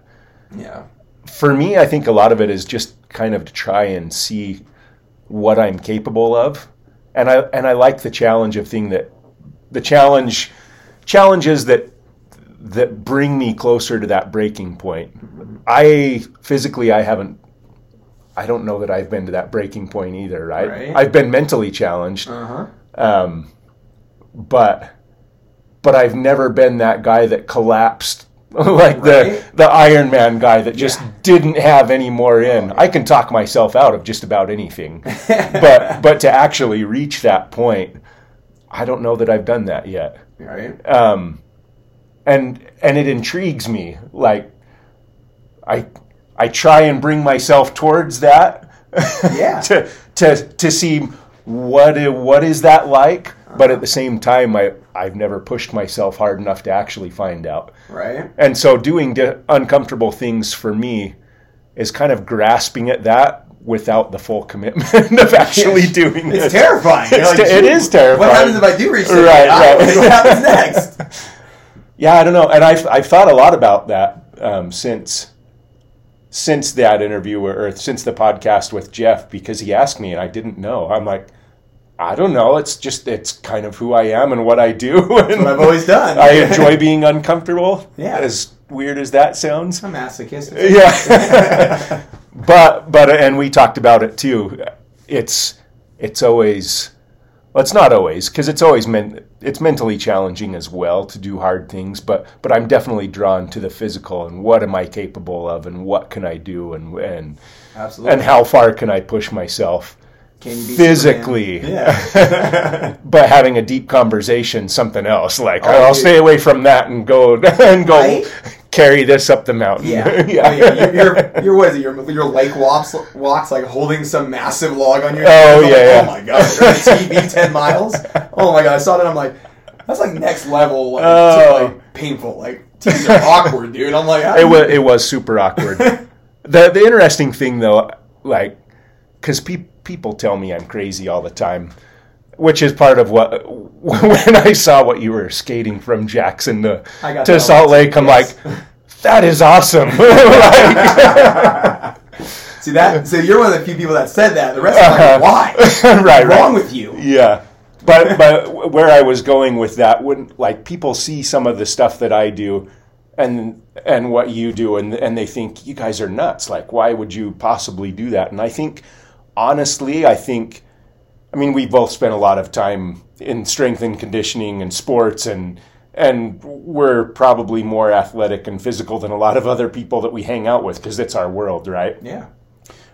Yeah. For me, I think a lot of it is just kind of to try and see what I'm capable of, and I and I like the challenge of thing that the challenge challenges that that bring me closer to that breaking point. I physically I haven't I don't know that I've been to that breaking point either, right? Right. I've been mentally challenged, Uh huh. um, but but I've never been that guy that collapsed like the Right. the Iron Man guy that just Yeah. didn't have any more in. I can talk myself out of just about anything, but but to actually reach that point, I don't know that I've done that yet. Right. Um, and and it intrigues me. Like I I try and bring myself towards that. Yeah. to to to see what what is that like, but at the same time, I I've never pushed myself hard enough to actually find out. Right. And so doing di- uncomfortable things for me is kind of grasping at that without the full commitment of actually doing It's it. terrifying. It's like, te- it terrifying. What happens if I do reach Right, right. What happens next? Yeah, I don't know, and I've I've thought a lot about that um, since since that interview or, or since the podcast with Jeff because he asked me and I didn't know. I'm like, I don't know. It's just it's kind of who I am and what I do. and what I've always done. I enjoy being uncomfortable. Yeah. as weird as that sounds. I'm a masochist. Yeah, but but and we talked about it too. It's it's always well, it's not always because it's always meant it's mentally challenging as well to do hard things. But but I'm definitely drawn to the physical and what am I capable of and what can I do and and Absolutely. and how far can I push myself Can you be physically. Yeah. but having a deep conversation, something else. Like Oh, I'll dude. stay away from that and go and go Right? carry this up the mountain. Yeah. Oh, yeah. You're, you're, you're, what is it? Your, your lake walks, walks like holding some massive log on your Oh, I'm like, yeah, yeah. Oh my god. You're on TV 10 miles. Oh my god. I saw that. I'm like, that's like next level. Like, Oh. to, like painful. Like, teams are awkward, dude. I'm like, it was it was super awkward. the the interesting thing though, like, because pe- people tell me I'm crazy all the time, which is part of what when I saw what you were skating from Jackson to to Salt. Lake, I'm Yes. like, that is awesome. Like- See that? So you're one of the few people that said that. The rest are like, uh-huh. why? right, right. Wrong with you? Yeah. But but where I was going with that, when like people see some of the stuff that I do, and and what you do, and and they think you guys are nuts. Like, why would you possibly do that? And I think honestly, I think, I mean, we both spent a lot of time in strength and conditioning and sports, and and we're probably more athletic and physical than a lot of other people that we hang out with because it's our world, right? Yeah.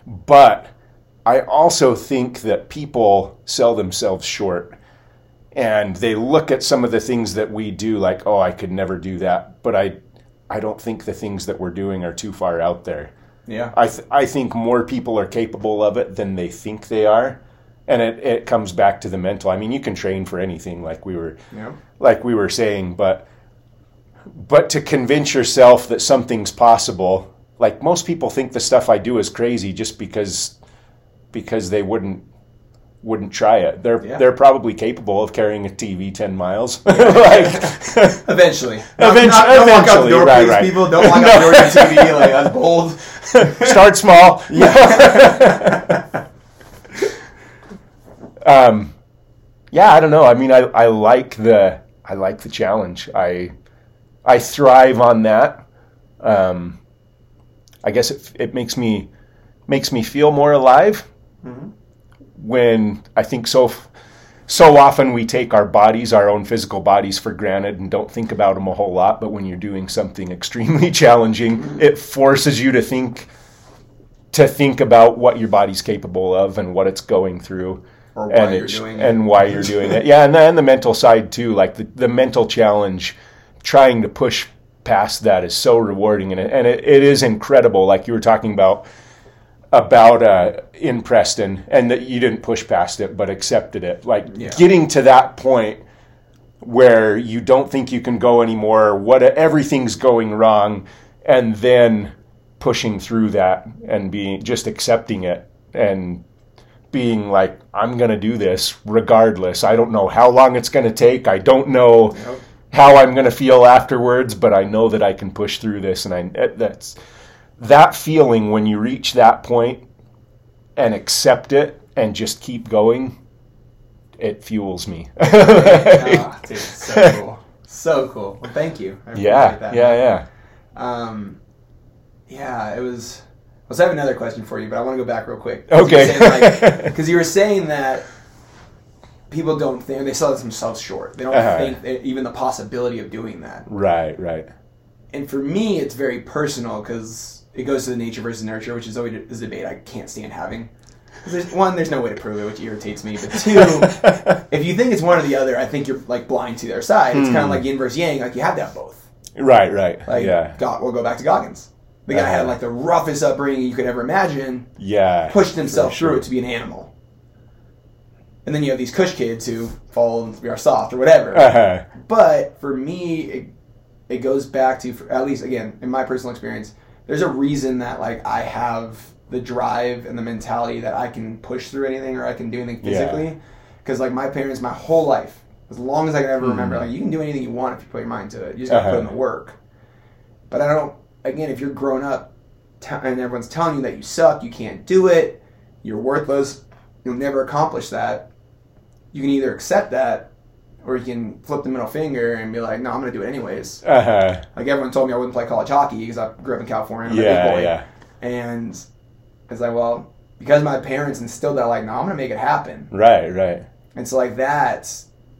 But I also think that people sell themselves short and they look at some of the things that we do like, oh, I could never do that. But I, I don't think the things that we're doing are too far out there. Yeah. I, th- I think more people are capable of it than they think they are. And it, it comes back to the mental. I mean, you can train for anything, like we were, Yeah. like we were saying, but but to convince yourself that something's possible, like most people think the stuff I do is crazy just because because they wouldn't wouldn't try it. They're Yeah. they're probably capable of carrying a TV ten miles. like Eventually. Eventu- Not- don't walk out the door, right, please, right. people. Don't walk out the door your TV. Like, that's bold. start small. um, yeah, I don't know. I mean, I, I like the I like the challenge. I I thrive on that. Um, I guess it, it makes me makes me feel more alive when I think so so often we take our bodies, our own physical bodies, for granted and don't think about them a whole lot. But when you're doing something extremely challenging, it forces you to think to think about what your body's capable of and what it's going through. Or and why you're it- doing it. and why you're doing it. Yeah, and then the mental side too, like the, the mental challenge, trying to push past that is so rewarding and it, and it, it is incredible. Like you were talking about about uh, in Preston, and that you didn't push past it, but accepted it. Like Yeah. getting to that point where you don't think you can go anymore, what everything's going wrong, and then pushing through that and being just accepting it and being like, I'm going to do this regardless. I don't know how long it's going to take. I don't know Yep. how I'm going to feel afterwards, but I know that I can push through this. And I that's that feeling when you reach that point and accept it and just keep going. It fuels me. Ah, dude, so cool. So cool. Well, thank you. I yeah, that. yeah, yeah. Um, yeah, it was. Let's have another question for you, but I want to go back real quick. Okay. Because you were saying that people don't think they sell themselves short. They don't Uh-huh. think that even the possibility of doing that. Right, right. And for me, it's very personal because it goes to the nature versus nurture, which is always a debate I can't stand having. There's, one, there's no way to prove it, which irritates me. But two, if you think it's one or the other, I think you're like blind to their side. It's kind of like yin versus yang. Like you have to have both. Right, right. Like, yeah. God, we'll go back to Goggins. The guy had Uh-huh. like the roughest upbringing you could ever imagine. Yeah. Pushed himself for through it to be an animal. And then you have these Cush kids who fall and are soft or whatever. Uh-huh. But for me, it, it goes back to, at least again, in my personal experience, there's a reason that like I have the drive and the mentality that I can push through anything or I can do anything physically. Because like my parents, my whole life, as long as I can ever remember, Mhm. like you can do anything you want if you put your mind to it. You just gotta put in Uh-huh. the work. But I don't. Again, if you're grown up t- and everyone's telling you that you suck, you can't do it, you're worthless, you'll never accomplish that. You can either accept that, or you can flip the middle finger and be like, "No, I'm gonna do it anyways." Uh-huh. Like everyone told me I wouldn't play college hockey because I grew up in California. I'm a big Yeah, boy. yeah. And it's like, well, because my parents instilled that, like, no, I'm gonna make it happen. Right, right. And so like that,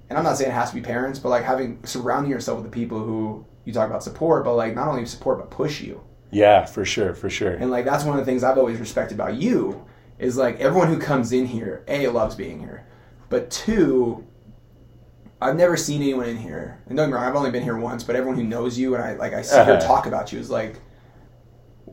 and I'm not saying it has to be parents, but like having surrounding yourself with the people who you talk about support, but like not only support but push you. Yeah, for sure, for sure. And like that's one of the things I've always respected about you is like everyone who comes in here, a loves being here, but two, I've never seen anyone in here. And don't get me wrong, I've only been here once, but everyone who knows you and I like I see her Uh-huh. talk about you is like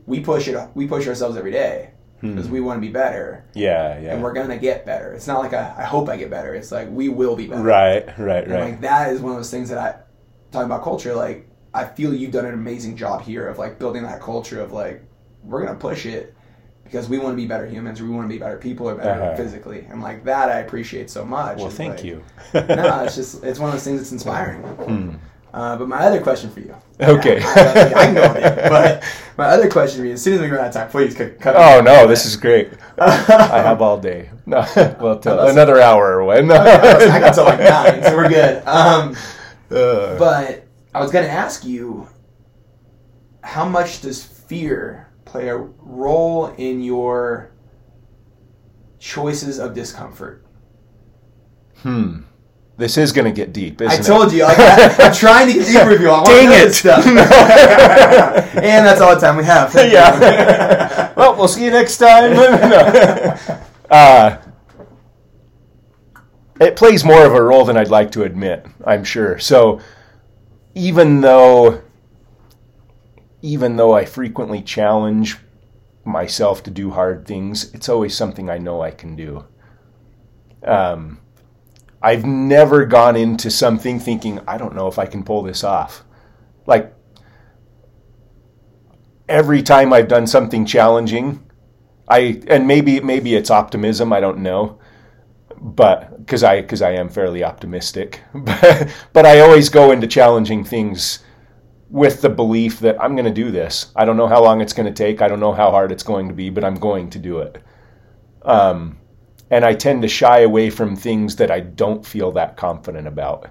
we push it. We push ourselves every day because we want to be better, Yeah, yeah. and we're gonna get better. It's not like a, I hope I get better. It's like we will be better. Right, right, And right. like that is one of those things that I talking about culture. Like I feel you've done an amazing job here of like building that culture of like we're gonna push it because we want to be better humans. We want to be better people or better Uh-huh. physically, and like that I appreciate so much. well, It's thank like- you. no, it's just it's one of those things that's inspiring. Hmm. Uh, but my other question for you. Okay. I, I can go on but my other question for you. As soon as we run out of time, please cut. cut Oh no, this is great. I have all day. No, well, another hour or when. I got till like nine, so we're good. Um, Uh, But I was going to ask you, how much does fear play a role in your choices of discomfort. Hmm. This is going to get deep, isn't I it? told you, I, am trying to get deeper with you. I want Dang to know it. this stuff. and that's all the time we have. Thank yeah. well, we'll see you next time. No. uh, it plays more of a role than I'd like to admit, I'm sure. So even though even though I frequently challenge myself to do hard things, it's always something I know I can do. Um, I've never gone into something thinking, I don't know if I can pull this off. Like every time I've done something challenging, I and maybe maybe it's optimism, I don't know. But because I because I am fairly optimistic, but, but I always go into challenging things with the belief that I'm going to do this. I don't know how long it's going to take. I don't know how hard it's going to be, but I'm going to do it. Um, and I tend to shy away from things that I don't feel that confident about.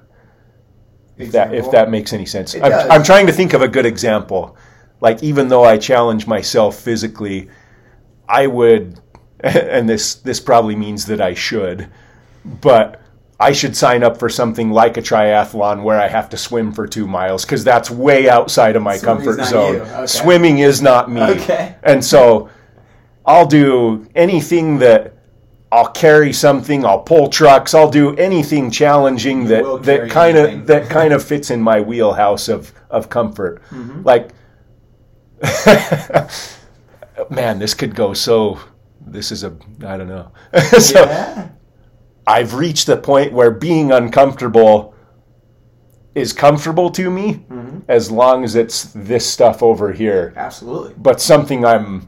If that if that makes any sense, I'm. I'm trying to think of a good example. Like even though I challenge myself physically, I would, and this this probably means that I should, but I should sign up for something like a triathlon where I have to swim for two miles because that's way outside of my Swimming's comfort zone. Okay. Swimming is not me, Okay. and so I'll do anything that. I'll carry something. I'll pull trucks. I'll do anything challenging that that kind of that kind of fits in my wheelhouse of of comfort. Mm-hmm. Like, man, this could go so. This is a I don't know. so Yeah. I've reached the point where being uncomfortable is comfortable to me Mm-hmm. as long as it's this stuff over here. Absolutely. But something I'm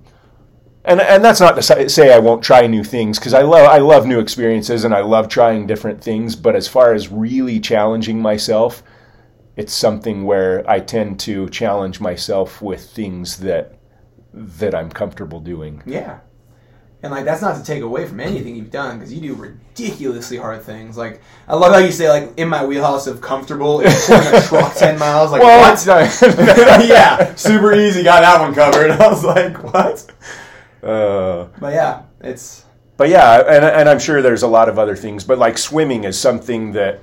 and and that's not to say- say I won't try new things because I love I love new experiences and I love trying different things. But as far as really challenging myself, it's something where I tend to challenge myself with things that that I'm comfortable doing. Yeah. And like that's not to take away from anything you've done because you do ridiculously hard things. Like I love how you say like in my wheelhouse of comfortable is pulling a truck ten miles. Like what? yeah, super easy. Got that one covered. I was like, what? Uh, But yeah, it's but yeah, and and I'm sure there's a lot of other things, but like swimming is something that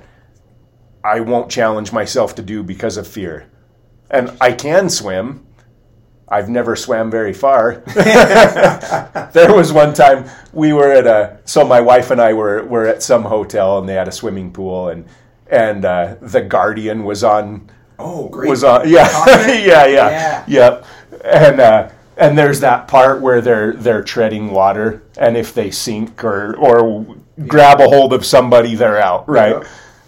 I won't challenge myself to do because of fear. And I can swim. I've never swam very far. there was one time we were at a so my wife and I were were at some hotel and they had a swimming pool and and uh, the Guardian was on oh great. was on yeah yeah yeah Yeah. yep and uh, and there's that part where they're they're treading water and if they sink or or grab a hold of somebody they're out right Yeah.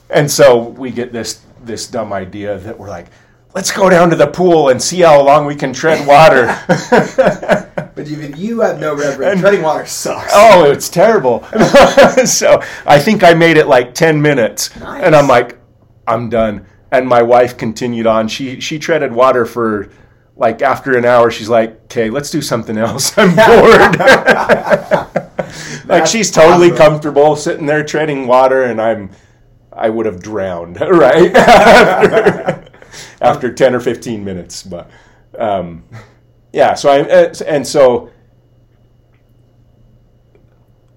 and so we get this this dumb idea that we're like let's go down to the pool and see how long we can tread water. But if you have no reverence, treading water sucks. oh it's terrible. So i think i made it like 10 minutes. Nice. and i'm like i'm done. And my wife continued on. She she treaded water for like after an hour she's like okay let's do something else. I'm bored. Like she's totally awesome. comfortable sitting there treading water and i'm i would have drowned right after, after 10 or 15 minutes but um yeah so i uh, and so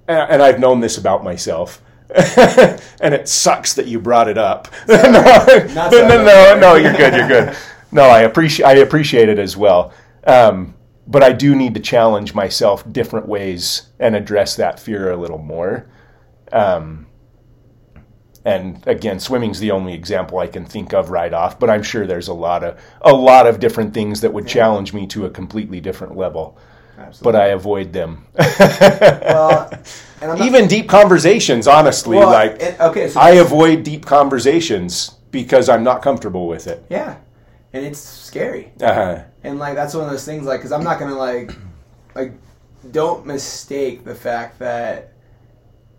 and I've known this about myself. and it sucks that you brought it up. no, no, no, no, you're good, you're good. No, I appreciate I appreciate it as well. Um, but I do need to challenge myself different ways and address that fear a little more. Um, and again, swimming's the only example I can think of right off. But I'm sure there's a lot of a lot of different things that would challenge me to a completely different level. Absolutely. But I avoid them. well, and not, Even deep conversations, honestly, well, like it- okay, so I avoid deep conversations because I'm not comfortable with it. yeah, and it's scary. Uh-huh. And like that's one of those things like cuz I'm not going to like like don't mistake the fact that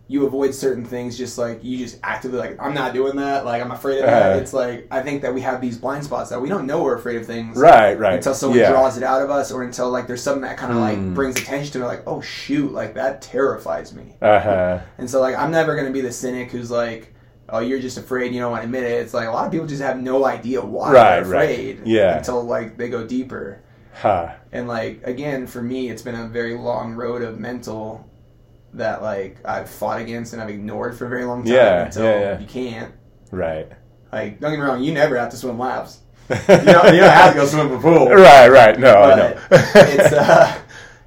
you avoid certain things just like you just actively like I'm not doing that like I'm afraid of that. It's like I think that we have these blind spots that we don't know we're afraid of things Right, right. until someone yeah. draws it out of us or until like there's something that kind of Hmm. like brings attention to it like oh shoot like that terrifies me. Uh-huh. And so like I'm never going to be the cynic who's like oh you're just afraid you don't want to admit it. It's like a lot of people just have no idea why Right, they're right. afraid Yeah. until like they go deeper. Huh. And like again, for me, it's been a very long road of mental that like I've fought against and I've ignored for a very long time Yeah, until yeah, yeah. you can't. Right. Like, don't get me wrong, you never have to swim laps. You don't, you don't have to go swim a pool. Right, right. No, I know. it's uh,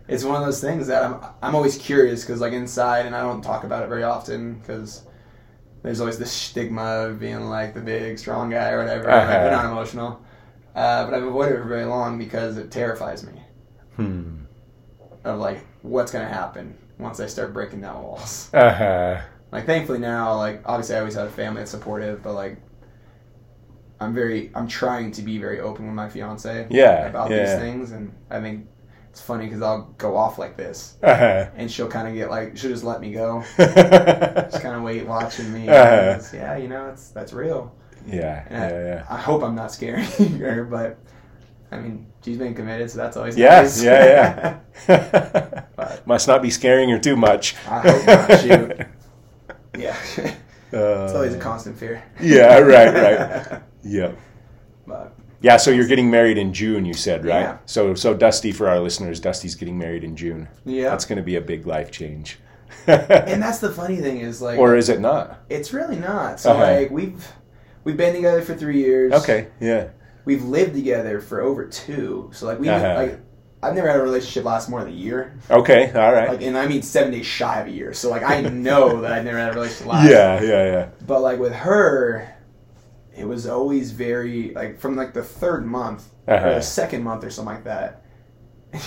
it's one of those things that I'm I'm always curious because like inside, and I don't talk about it very often because there's always this stigma of being like the big strong guy or whatever. like, Uh-huh. we're not emotional, uh, but I've avoided it for very long because it terrifies me hmm. of like what's gonna happen once I start breaking down walls. Uh huh. Like thankfully now, like obviously I always had a family that's supportive, but like I'm very I'm trying to be very open with my fiance Yeah, about yeah. these things, and I think it's funny because I'll go off like this, Uh huh. and she'll kind of get like she'll just let me go, just kind of wait watching me. Uh-huh. Yeah, you know it's that's real, yeah, and I, yeah, I hope I'm not scaring her, but I mean she's been committed, so that's always yeah, nice. yeah, yeah. But- Must not be scaring her too much. I hope not, shoot. yeah, Uh, it's always a constant fear. Yeah, right, right. Yeah. but Yeah, so you're getting married in June, you said, right? Yeah. So, so Dusty, for our listeners, Dusty's getting married in June. yeah, That's going to be a big life change. and that's the funny thing is like or is it not? It's really not. So Uh-huh. like we've we've been together for three years. Okay, yeah. We've lived together for over two. So like we Uh-huh. like I've never had a relationship last more than a year. Okay, all right. Like and I mean seven days shy of a year. So like I know that I've never had a relationship last. yeah, yeah, yeah. But like with her, it was always very like from like the third month or Uh-huh. the second month or something like that.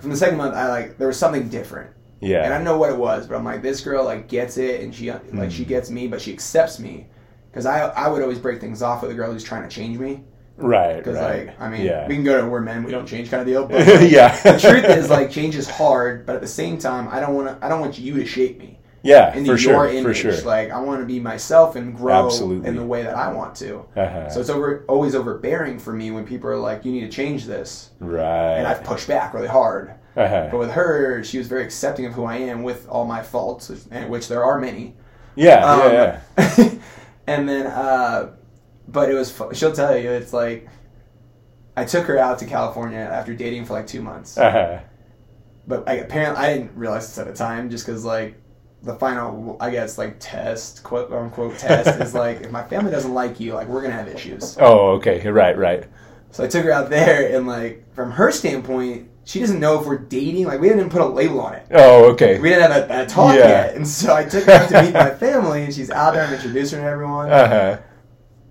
from the second month, I like there was something different. Yeah. And I don't know what it was, but I'm like, this girl like gets it, and she like she Hmm. gets me, but she accepts me, because I I would always break things off with a girl who's trying to change me, Right, because right. like I mean yeah. we can go to we're men, we don't change kind of deal. But like, yeah. the truth is like change is hard, but at the same time I don't want to I don't want you to shape me yeah, into for your sure, image. for sure. Like I want to be myself and grow Absolutely. in the way that I want to. Uh-huh. So it's over always overbearing for me when people are like, you need to change this, right. and I've pushed back really hard. uh-huh. But with her, she was very accepting of who I am with all my faults, and which there are many. Yeah, Um, yeah, yeah. and then, uh, but it was. She'll tell you it's like I took her out to California after dating for like two months. Uh-huh. But like, apparently, I didn't realize this at the time, just because like the final, I guess, like test, quote unquote test, is like if my family doesn't like you, like we're gonna have issues. Oh, okay. Right, right. So I took her out there, and like from her standpoint, she doesn't know if we're dating. Like we didn't put a label on it. Oh, okay. We didn't have a, a talk Yeah. yet, and so I took her out to meet my family, and she's out there. I'm introducing her to everyone, Uh-huh.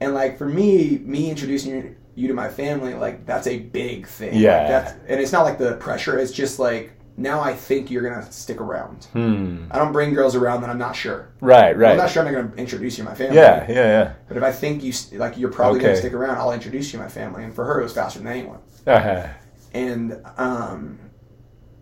and like for me, me introducing you, you to my family, like that's a big thing. Like, Yeah. that's, and it's not like the pressure. It's just like now I think you're gonna stick around. Hmm. I don't bring girls around that I'm not sure. Right, right. I'm not sure I'm gonna introduce you to my family. Yeah, yeah, yeah. But if I think you like, you're probably gonna stick around, I'll introduce you to my family. And for her, it was faster than anyone. Uh-huh. And um,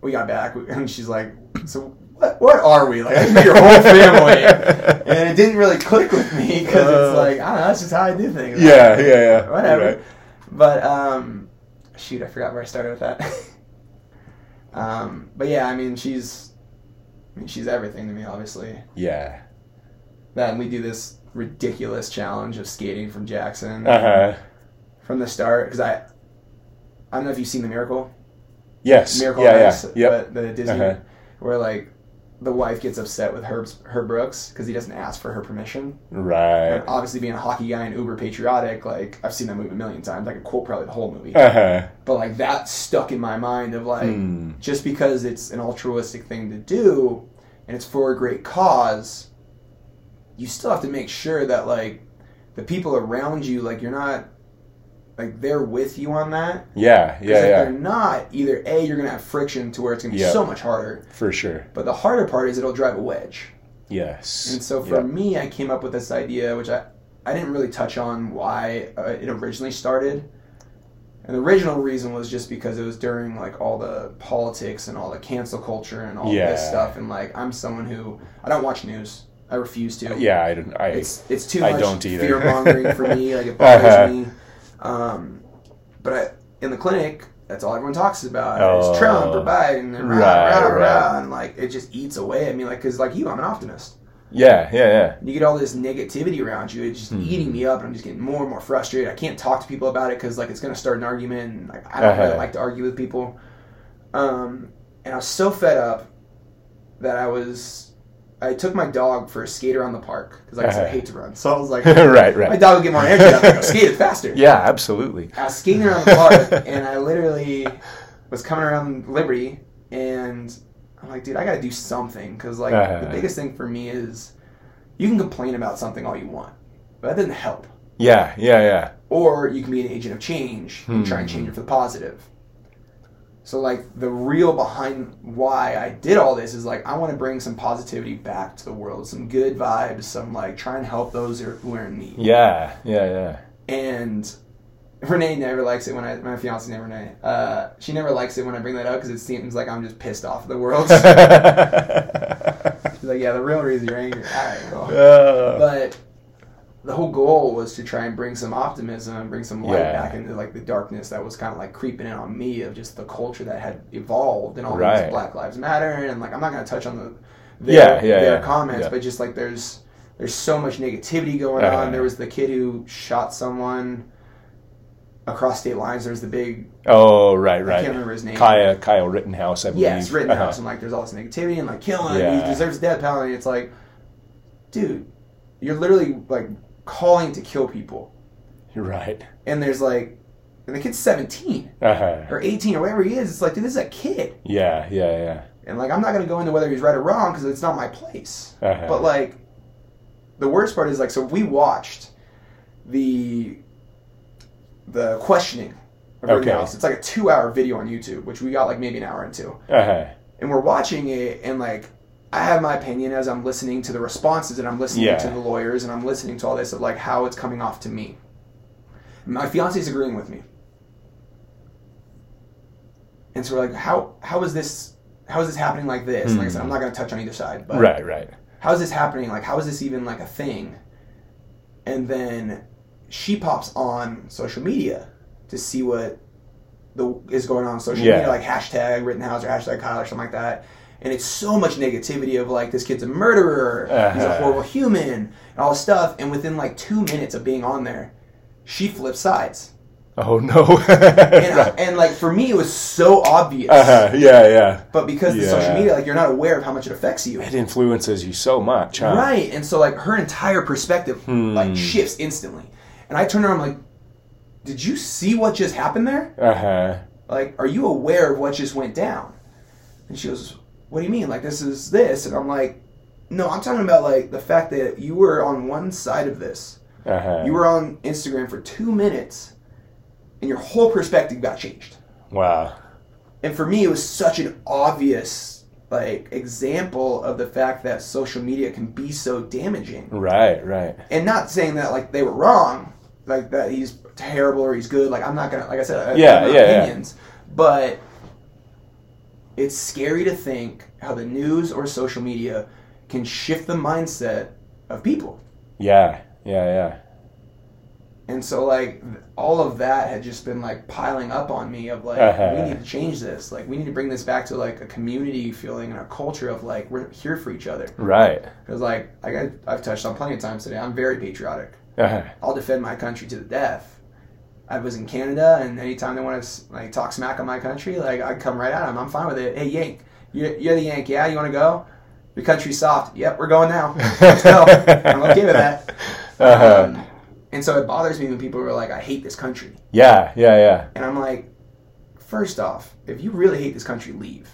we got back, and she's like, "So what? What are we like? I met your whole family." and it didn't really click with me because Uh. it's like I don't know. That's just how I do things. Yeah, yeah, yeah. whatever. Right. But um, shoot, I forgot where I started with that. um, but yeah, I mean, she's, I mean, she's everything to me. Obviously, Yeah. and we do this ridiculous challenge of skating from Jackson Uh-huh. from the start because I. I don't know if you've seen the Miracle. Yes. Miracle yeah, yeah. Yep. but the Disney, Uh-huh. where like the wife gets upset with Herb Herb Brooks because he doesn't ask for her permission. Right. And obviously, being a hockey guy and uber patriotic, like I've seen that movie a million times. I could quote probably the whole movie, Uh-huh. but like that stuck in my mind of like Hmm. just because it's an altruistic thing to do and it's for a great cause, you still have to make sure that like the people around you, like you're not like they're with you on that. Yeah, yeah, if yeah. they're not, either A, you're gonna have friction to where it's gonna be Yep. so much harder. For sure. But the harder part is it'll drive a wedge. Yes. And so for Yep. me, I came up with this idea, which I, I didn't really touch on why uh, it originally started. And the original reason was just because it was during like all the politics and all the cancel culture and all Yeah. this stuff. And like I'm someone who I don't watch news. I refuse to. Yeah, I don't I It's it's too I much fear mongering for me. Like it bothers Uh-huh. me. Um, but I, in the clinic, that's all everyone talks about Oh. is Trump or Biden and rah, Right, rah, right. rah, and like it just eats away at me. Like because like you, I'm an optimist. Yeah, yeah, yeah. You get all this negativity around you. It's just Hmm. eating me up, and I'm just getting more and more frustrated. I can't talk to people about it because like it's going to start an argument, and like I don't really Uh-huh. like to argue with people. Um, and I was so fed up that I was. I took my dog for a skate around the park because like I said, I Uh-huh. hate to run. So I was like, right, right. my dog will get more energy out of it. Skate it faster. Yeah, absolutely. I was skating around the park and I literally was coming around Liberty and I'm like, dude, I gotta do something because like Uh-huh. the biggest thing for me is you can complain about something all you want, but that doesn't help. Yeah, yeah, yeah. Or you can be an agent of change and try and change it for the positive. So like the real behind why I did all this is like I want to bring some positivity back to the world, some good vibes, some like try and help those who are- in need. Yeah, yeah, yeah. And Renee never likes it when I my fiance name Renee. Uh, she never likes it when I bring that up because it seems like I'm just pissed off at the world. She's like, yeah, the real reason you're angry. All right, cool. Uh, But the whole goal was to try and bring some optimism and bring some light Yeah. back into like the darkness that was kind of like creeping in on me of just the culture that had evolved and all Right. these Black Lives Matter and like I'm not gonna touch on the Yeah, their, yeah, their yeah. comments, Yeah. but just like there's there's so much negativity going Uh-huh. on. There was the kid who shot someone across state lines. There's the big oh, right, right. I can't remember his name. Kyle, Kyle Rittenhouse, I believe. Yes, Rittenhouse. Uh-huh. And like, there's all this negativity and like killing. Yeah. He deserves death penalty. It's like, dude, you're literally like calling to kill people. Right. And there's like, and the kid's 17 Uh-huh. or 18 or whatever he is. It's like, dude, this is a kid. Yeah, yeah, yeah. And like, I'm not gonna go into whether he's right or wrong because it's not my place. Uh-huh. But like, the worst part is like, so we watched the the questioning of Okay. Rittenhouse. It's like a two hour video on YouTube, which we got like maybe an hour into. Uh-huh. and we're watching it and like I have my opinion as I'm listening to the responses and I'm listening Yeah. to the lawyers and I'm listening to all this of like how it's coming off to me. My fiance is agreeing with me. And so we're like, how how is this how is this happening like this? And Like I said, I'm not hmm. gonna touch on either side, but Right, right. how is this happening? Like, how is this even like a thing? And then she pops on social media to see what the is going on on social Yeah. media, like hashtag Rittenhouse or hashtag Kyle or something like that. And it's so much negativity of like this kid's a murderer, he's a Uh-huh. horrible human, and all this stuff. And within like two minutes of being on there, she flips sides. Oh no. And, right. and like for me, it was so obvious. Uh-huh. Yeah, yeah. But because the social media, like you're not aware of how much it affects you. It influences you so much, huh? Right. And so like her entire perspective Hmm. like shifts instantly. And I turn around I'm like, Did you see what just happened there? Uh-huh. Like, are you aware of what just went down? And she goes, What do you mean? Like this is this? And I'm like, No, I'm talking about like the fact that you were on one side of this. Uh-huh. You were on Instagram for two minutes and your whole perspective got changed. Wow. And for me it was such an obvious like example of the fact that social media can be so damaging. Right, right. and not saying that like they were wrong, like that he's terrible or he's good. Like I'm not gonna, like I said, I Yeah, yeah, yeah. opinions, but it's scary to think how the news or social media can shift the mindset of people. Yeah, yeah, yeah. And so like all of that had just been like piling up on me of like Uh-huh. we need to change this. Like we need to bring this back to like a community feeling and a culture of like we're here for each other. Right. Because like I, I've touched on plenty of times today, I'm very patriotic. Uh-huh. I'll defend my country to the death. I was in Canada, and anytime they want to like talk smack on my country, like I come right at them. I'm fine with it. Hey, Yank, you're, you're the Yank, yeah? You want to go? The country's soft. Yep, we're going now. Let's go. I'm okay with that. Uh-huh. Um, and so it bothers me when people are like, "I hate this country," Yeah, yeah, yeah. and I'm like, first off, if you really hate this country, leave.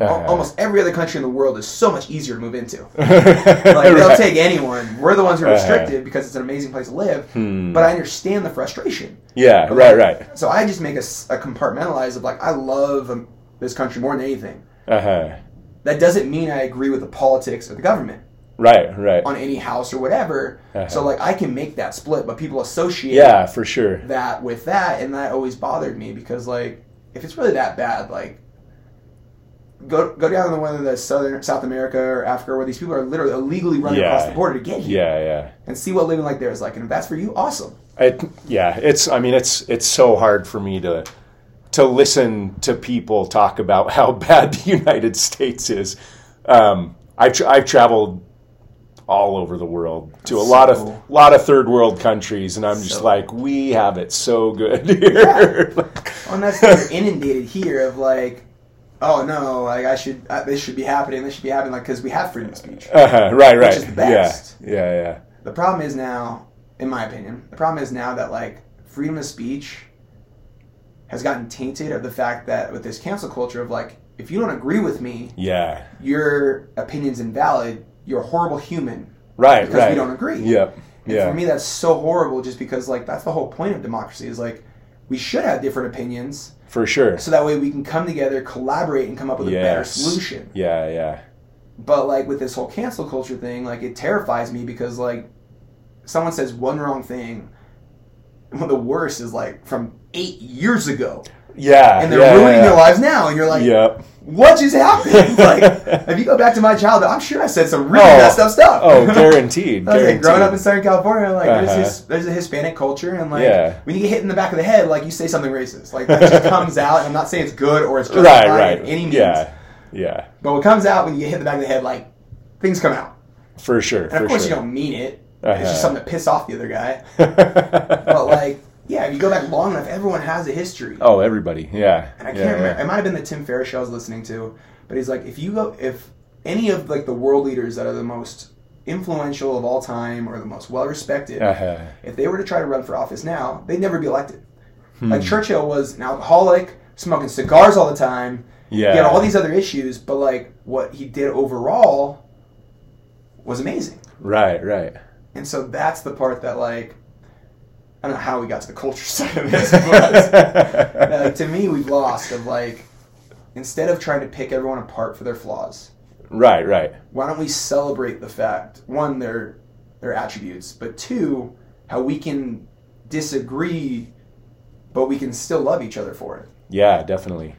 Uh-huh. Almost every other country in the world is so much easier to move into. like they'll take anyone. We're the ones who are Uh-huh. restricted because it's an amazing place to live. Hmm. But I understand the frustration. Yeah, right, right. So I just make a compartmentalize of like I love um, this country more than anything. Uh-huh. That doesn't mean I agree with the politics of the government Right, right. on any house or whatever. Uh-huh. So like I can make that split, but people associate Yeah, for sure. that with that, and that always bothered me because like if it's really that bad, like go go down to one of the southern South America or Africa where these people are literally illegally running Yeah. across the border to get here Yeah, yeah. and see what living like there is like. And if that's for you, awesome. It, yeah, it's. I mean, it's it's so hard for me to to listen to people talk about how bad the United States is. Um, I've tra- I've traveled all over the world to a lot of So- lot of third world countries, and I'm just So- like, we have it so good here. Well, and that's you're inundated here of like oh no, like I should, uh, this should be happening, this should be happening, like because we have freedom of speech. Uh-huh. Right, right. is the best. Yeah, yeah, yeah. The problem is now, in my opinion, the problem is now that like freedom of speech has gotten tainted of the fact that with this cancel culture of like, if you don't agree with me, Yeah. your opinion's invalid. You're a horrible human Right, because right. we don't agree. Yep. And Yeah. for me, that's so horrible, just because like that's the whole point of democracy is like we should have different opinions, For sure. so that way we can come together, collaborate, and come up with a better solution. Yeah, yeah. But like with this whole cancel culture thing, like it terrifies me because like someone says one wrong thing. One of the worst is like from eight years ago, Yeah. and they're yeah, ruining yeah. their lives now, and you're like, Yep. "What just happened?" like, if you go back to my childhood, I'm sure I said some really Oh. messed up stuff. Oh, guaranteed. Like, guaranteed. growing up in Southern California, like Uh-huh. there's this, there's a Hispanic culture, and like Yeah. when you get hit in the back of the head, like you say something racist, like that just comes out. And I'm not saying it's good or it's right, justified right. in any means, Yeah. Yeah. but what comes out when you get hit in the back of the head, like things come out. For sure. And of course, sure. you don't mean it. It's Uh-huh. just something to piss off the other guy. But like, yeah, if you go back long enough, everyone has a history. oh, everybody. Yeah. And I can't yeah, remember. yeah. It might have been the Tim Ferriss show I was listening to, but he's like, if you go, if any of like the world leaders that are the most influential of all time or the most well respected, Uh-huh. if they were to try to run for office now, they'd never be elected. Hmm. Like Churchill was an alcoholic, smoking cigars all the time. Yeah. He had all these other issues, but like what he did overall was amazing. Right, right. And so that's the part that like I don't know how we got to the culture side of this, but uh, like, to me we've lost of like instead of trying to pick everyone apart for their flaws, right, right. why don't we celebrate the fact one their their attributes, but two how we can disagree, but we can still love each other for it. Yeah, definitely.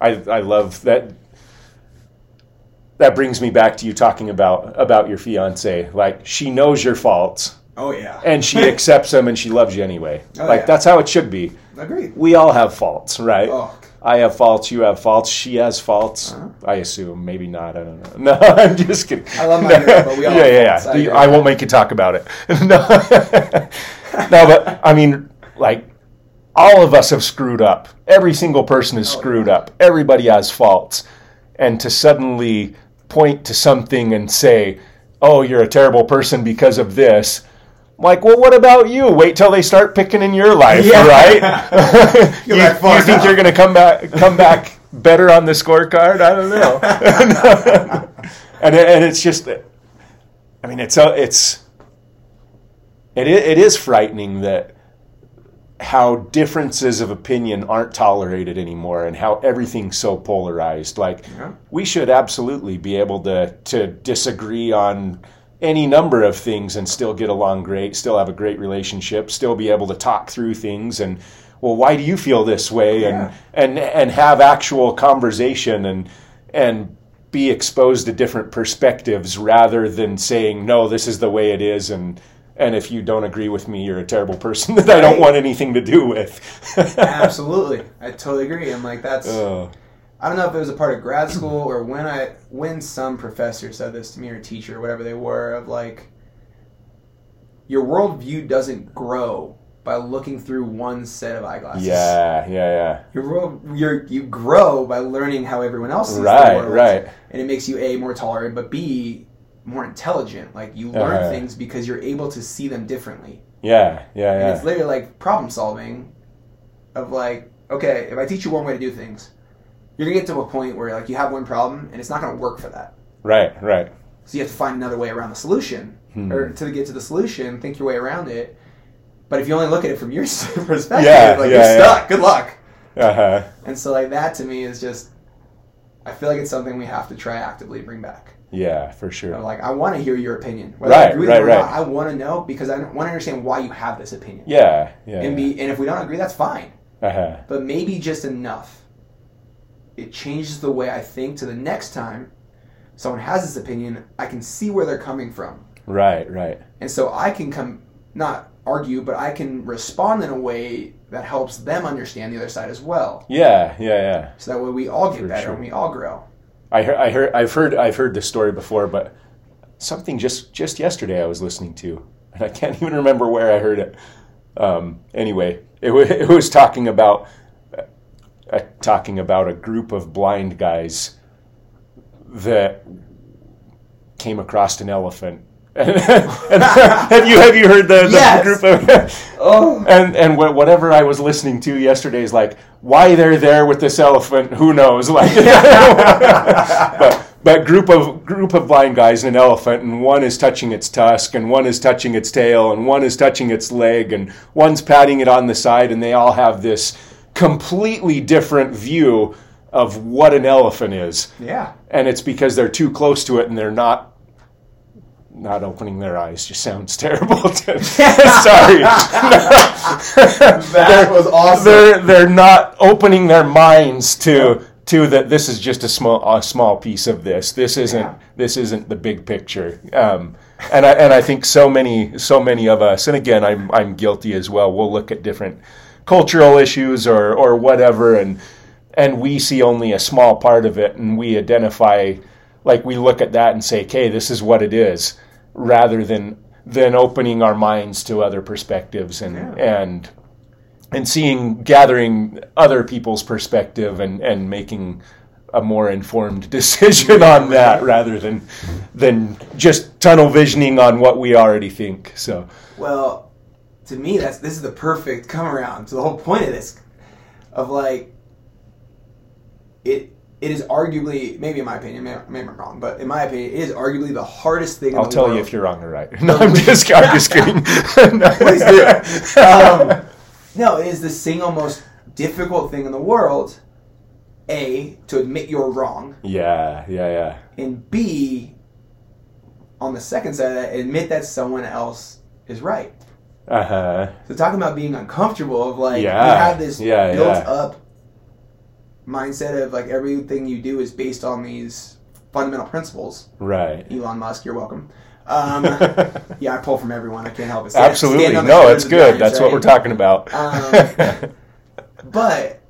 I I love that. That brings me back to you talking about about your fiance. Like she knows your faults Oh yeah, and she accepts them and she loves you anyway. Oh, like yeah. that's how it should be. agreed. We all have faults, right? Oh, I have faults. You have faults. She has faults. Uh-huh. I assume. Maybe not. I don't know. No, I'm just kidding. I love my no. but we all yeah, have yeah, faults. I yeah. agree. I, won't make you talk about it. no, no, but I mean, like, all of us have screwed up. Every single person is Oh, screwed yeah. up. Everybody has faults, and to suddenly point to something and say, "Oh, you're a terrible person because of this." I'm Like, well, what about you? Wait till they start picking in your life, Yeah. right? you, like, you think you're going to come back come back better on the scorecard? I don't know. and and it's just, I mean, it's a, it's it it is frightening that how differences of opinion aren't tolerated anymore and how everything's so polarized. Like Yeah. we should absolutely be able to to disagree on any number of things and still get along great, still have a great relationship, still be able to talk through things and well, why do you feel this way Yeah. and and and have actual conversation and and be exposed to different perspectives rather than saying no, this is the way it is and and if you don't agree with me, you're a terrible person that I don't want anything to do with. absolutely. I totally agree. I'm like that's. Oh, I don't know if it was a part of grad school or when I when some professor said this to me or teacher, or whatever they were, of like your worldview doesn't grow by looking through one set of eyeglasses. yeah, yeah, yeah. Your world, your you grow by learning how everyone else sees Right, the world, right. and it makes you a more tolerant, but b more intelligent. Like you learn Uh-huh. things because you're able to see them differently. Yeah, yeah, And yeah. it's literally like problem solving of like, okay, if I teach you one way to do things, you're gonna get to a point where like you have one problem and it's not gonna work for that. Right, right. So you have to find another way around the solution. Hmm. Or to get to the solution, think your way around it. But if you only look at it from your perspective, Yeah, like yeah, you're yeah. stuck. Good luck. Uh-huh. And so like that to me is just I feel like it's something we have to try actively bring back. Yeah, for sure. I'm like I want to hear your opinion. Whether I Right, agree with right, or right. not, I want to know because I want to understand why you have this opinion. Yeah, yeah. And be and if we don't agree, that's fine. uh-huh. but maybe just enough. It changes the way I think to the next time someone has this opinion, I can see where they're coming from. Right, right. And so I can come, not argue, but I can respond in a way that helps them understand the other side as well. Yeah, yeah, yeah. So that way we all get For better sure. and we all grow. I heard, I heard, I've heard, I've heard this story before, but something just just yesterday I was listening to, and I can't even remember where I heard it. Um, anyway, it was, it was talking about uh, talking about a group of blind guys that came across an elephant. and, have you have you heard the, the Yes. group of Oh, and and wh- whatever I was listening to yesterday is like why they're there with this elephant who knows like but but group of group of blind guys and an elephant and one is touching its tusk and one is touching its tail and one is touching its leg and one's patting it on the side and they all have this completely different view of what an elephant is yeah. and it's because they're too close to it and they're not not opening their eyes just sounds terrible to, sorry That was awesome. they're they're not opening their minds to to that this is just a small a small piece of this this isn't Yeah. this isn't the big picture um, and I and I think so many so many of us and again I'm I'm guilty as well we'll look at different cultural issues or or whatever and and we see only a small part of it and we identify like we look at that and say okay this is what it is rather than than opening our minds to other perspectives and Yeah. and and seeing gathering other people's perspective and and making a more informed decision on that rather than than just tunnel visioning on what we already think so Well, to me, that's this is the perfect come around to the whole point of this, of like, it it is arguably maybe in my opinion, maybe, I'm wrong, but in my opinion, it is arguably the hardest thing. I'll the tell world. you if you're wrong or right no I'm just I'm just kidding Please do. Um, no, it is the single most difficult thing in the world. A to admit you're wrong, yeah yeah yeah and B, on the second side of that, admit that someone else is right. Uh-huh So talking about being uncomfortable of like Yeah, you have this yeah, built yeah. up mindset of like everything you do is based on these fundamental principles. right Elon Musk, you're welcome. Um, yeah, I pull from everyone. I can't help it. Stand- absolutely stand no it's good giants, that's what we're talking about Um, But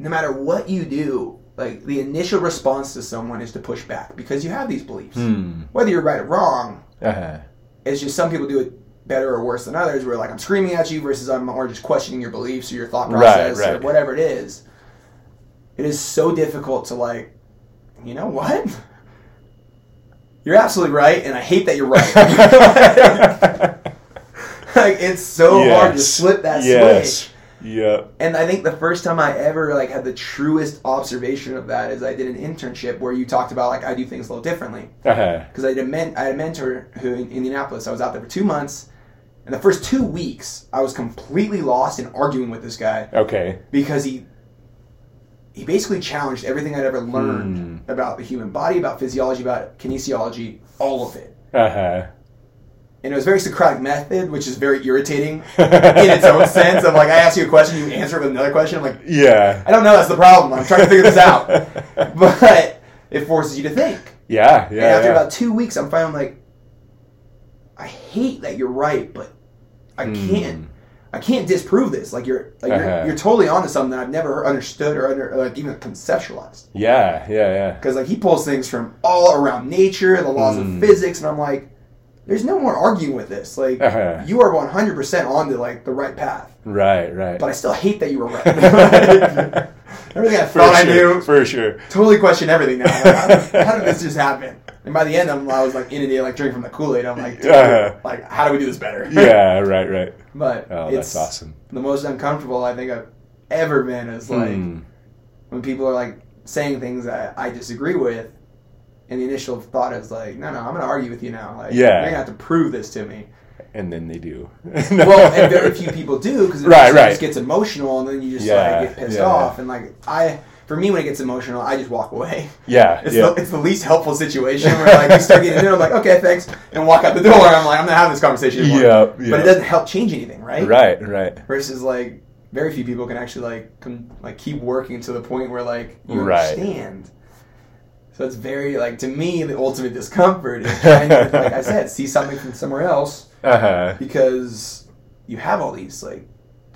no matter what you do, like the initial response to someone is to push back because you have these beliefs. Hmm. Whether you're right or wrong, uh-huh it's just some people do it better or worse than others. Where like I'm screaming at you versus I'm more just questioning your beliefs or your thought Right, process or whatever it is. It is so difficult to like, you know what? You're absolutely right, and I hate that you're right. like it's so hard to Yes. slip that yes switch. yeah And I think the first time I ever like had the truest observation of that is I did an internship where you talked about like I do things a little differently uh-huh because I, had a men- I had a mentor who in Indianapolis. I was out there for two months, and the first two weeks I was completely lost in arguing with this guy okay because he he basically challenged everything I'd ever learned about the human body, about physiology, about kinesiology, all of it. uh-huh And it was very Socratic method, which is very irritating in its own sense. Of like, I ask you a question, you answer it with another question. I'm like, yeah I don't know. That's the problem. I'm trying to figure this out. But it forces you to think. yeah and yeah after yeah. about two weeks, I'm finally like, I hate that you're right, but I can't. I can't disprove this. Like you're, like Uh-huh. you're, you're totally onto something that I've never understood or under, like even conceptualized. yeah yeah yeah Because like he pulls things from all around nature, and the laws Hmm. of physics, and I'm like, there's no more arguing with this. Like Uh-huh. you are 100 percent onto like the right path. right right But I still hate that you were right. Everything I thought I sure, knew, for sure totally question everything now. Like, how, did, how did this just happen? And by the end, I'm, I was like inundated, like drinking from the Kool Aid. I'm like, dude, Uh-huh. like how do we do this better? yeah right right But oh that's awesome the most uncomfortable I think I've ever been is like Hmm. when people are like saying things that I disagree with, and the initial thought is like, no, no, I'm going to argue with you now. Like, Yeah. you're going to have to prove this to me. and then they do Well, and very few people do because it Right, just gets emotional, and then you just Yeah, like get pissed yeah. off. And like I, for me, when it gets emotional, I just walk away. yeah It's, yeah the, it's the least helpful situation where like you start getting it, I'm like, okay, thanks, and walk out the door. I'm like, I'm not having this conversation anymore. Yeah, yeah. But it doesn't help change anything, right? right right Versus like very few people can actually like can like keep working to the point where like you Right. understand. So it's very like to me the ultimate discomfort is trying to like I said see something from somewhere else uh-huh because you have all these like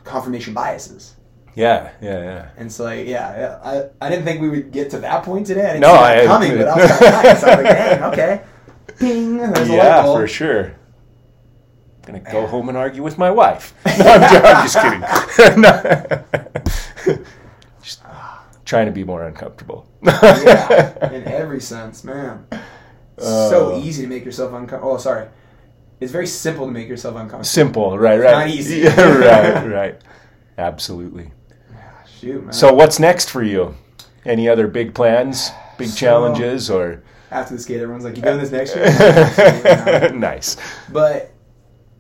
confirmation biases. Yeah yeah yeah And so like yeah, I, I didn't think we would get to that point today. I didn't No, see that I- coming, but I was kind of nice. I was like, dang, okay. Ping, there's a light yeah for sure gonna go home and argue with my wife no, I'm, I'm just kidding No. just trying to be more uncomfortable. yeah, in every sense, man. It's so Uh. easy to make yourself uncomfortable. Oh, sorry. It's very simple to make yourself uncomfortable. Simple, right? Right. not easy. Yeah, right. Right. Absolutely. Man. So, what's next for you? Any other big plans, big So- challenges, or after the skate, everyone's like, "You doing this next year?" Nice? But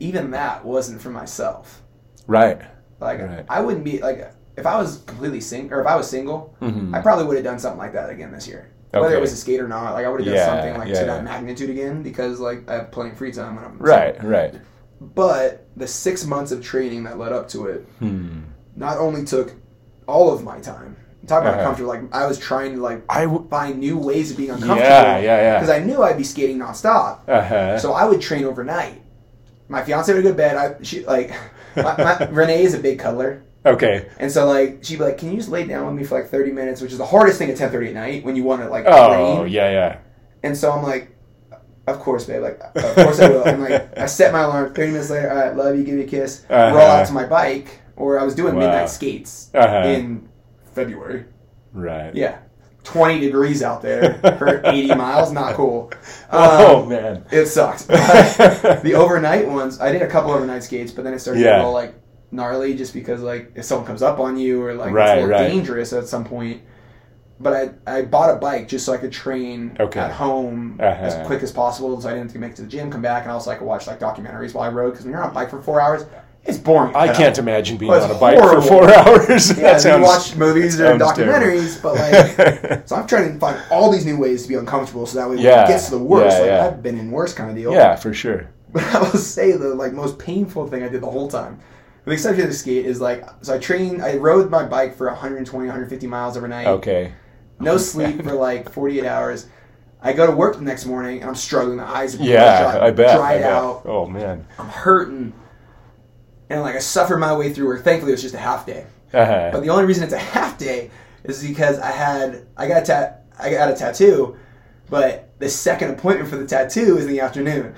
even that wasn't for myself. Right. Like Right. I wouldn't be like if I was completely single or if I was single, Mhm. I probably would have done something like that again this year. Whether Okay. it was a skate or not, like I would have done Yeah, something like yeah, to that magnitude again because like I have plenty of free time when I'm Right. Right. But the six months of training that led up to it Hmm. not only took all of my time. Talk about Uh-huh. uncomfortable. Like I was trying to like I. W- find new ways of being uncomfortable. yeah. Yeah. Yeah. Because I knew I'd be skating nonstop. Uh huh. So I would train overnight. My fiance would go to bed. I she like my, my, Renee is a big cuddler, okay. and so like she'd be like, "Can you just lay down with me for like thirty minutes?" Which is the hardest thing at ten thirty at night when you want to like Oh. train. Yeah. Yeah. And so I'm like, "Of course, babe. Like, of course I will." I'm like, I set my alarm. Thirty minutes later, all right, love you, give me a kiss, Uh-huh. roll out to my bike, or I was doing Wow. midnight skates Uh-huh. in February. Right. Yeah, twenty degrees out there for eighty miles. Not cool. Oh Um, man. It sucks. The overnight ones, I did a couple overnight skates, but then it started to Yeah. get all like gnarly just because like if someone comes up on you or like Right, it's a little right. dangerous at some point. But I I bought a bike just so I could train Okay. at home Uh-huh. as quick as possible, so I didn't have to make it to the gym, come back, and also I could watch like documentaries while I rode. Because when you're on a bike for four hours, it's boring. I can't imagine being Well, on a bike for four hours. Yeah, that you sounds. watch movies or documentaries, but like so I'm trying to find all these new ways to be uncomfortable, so that way when Yeah, it gets to the worst, yeah, like yeah. I've been in worse kind of deal. yeah, for sure. But I will say the like most painful thing I did the whole time, with the exception of the skate, is like so I trained, I rode my bike for 120, 150 miles overnight. Okay. No sleep for like 48 hours. I go to work the next morning and I'm struggling. The eyes are Yeah, dry, I bet. I dried bet. out. Oh man. I'm hurting, and like I suffered my way through work. Thankfully, it was just a half day. Uh-huh. But the only reason it's a half day is because I had I got a tat I got a tattoo, but the second appointment for the tattoo is in the afternoon.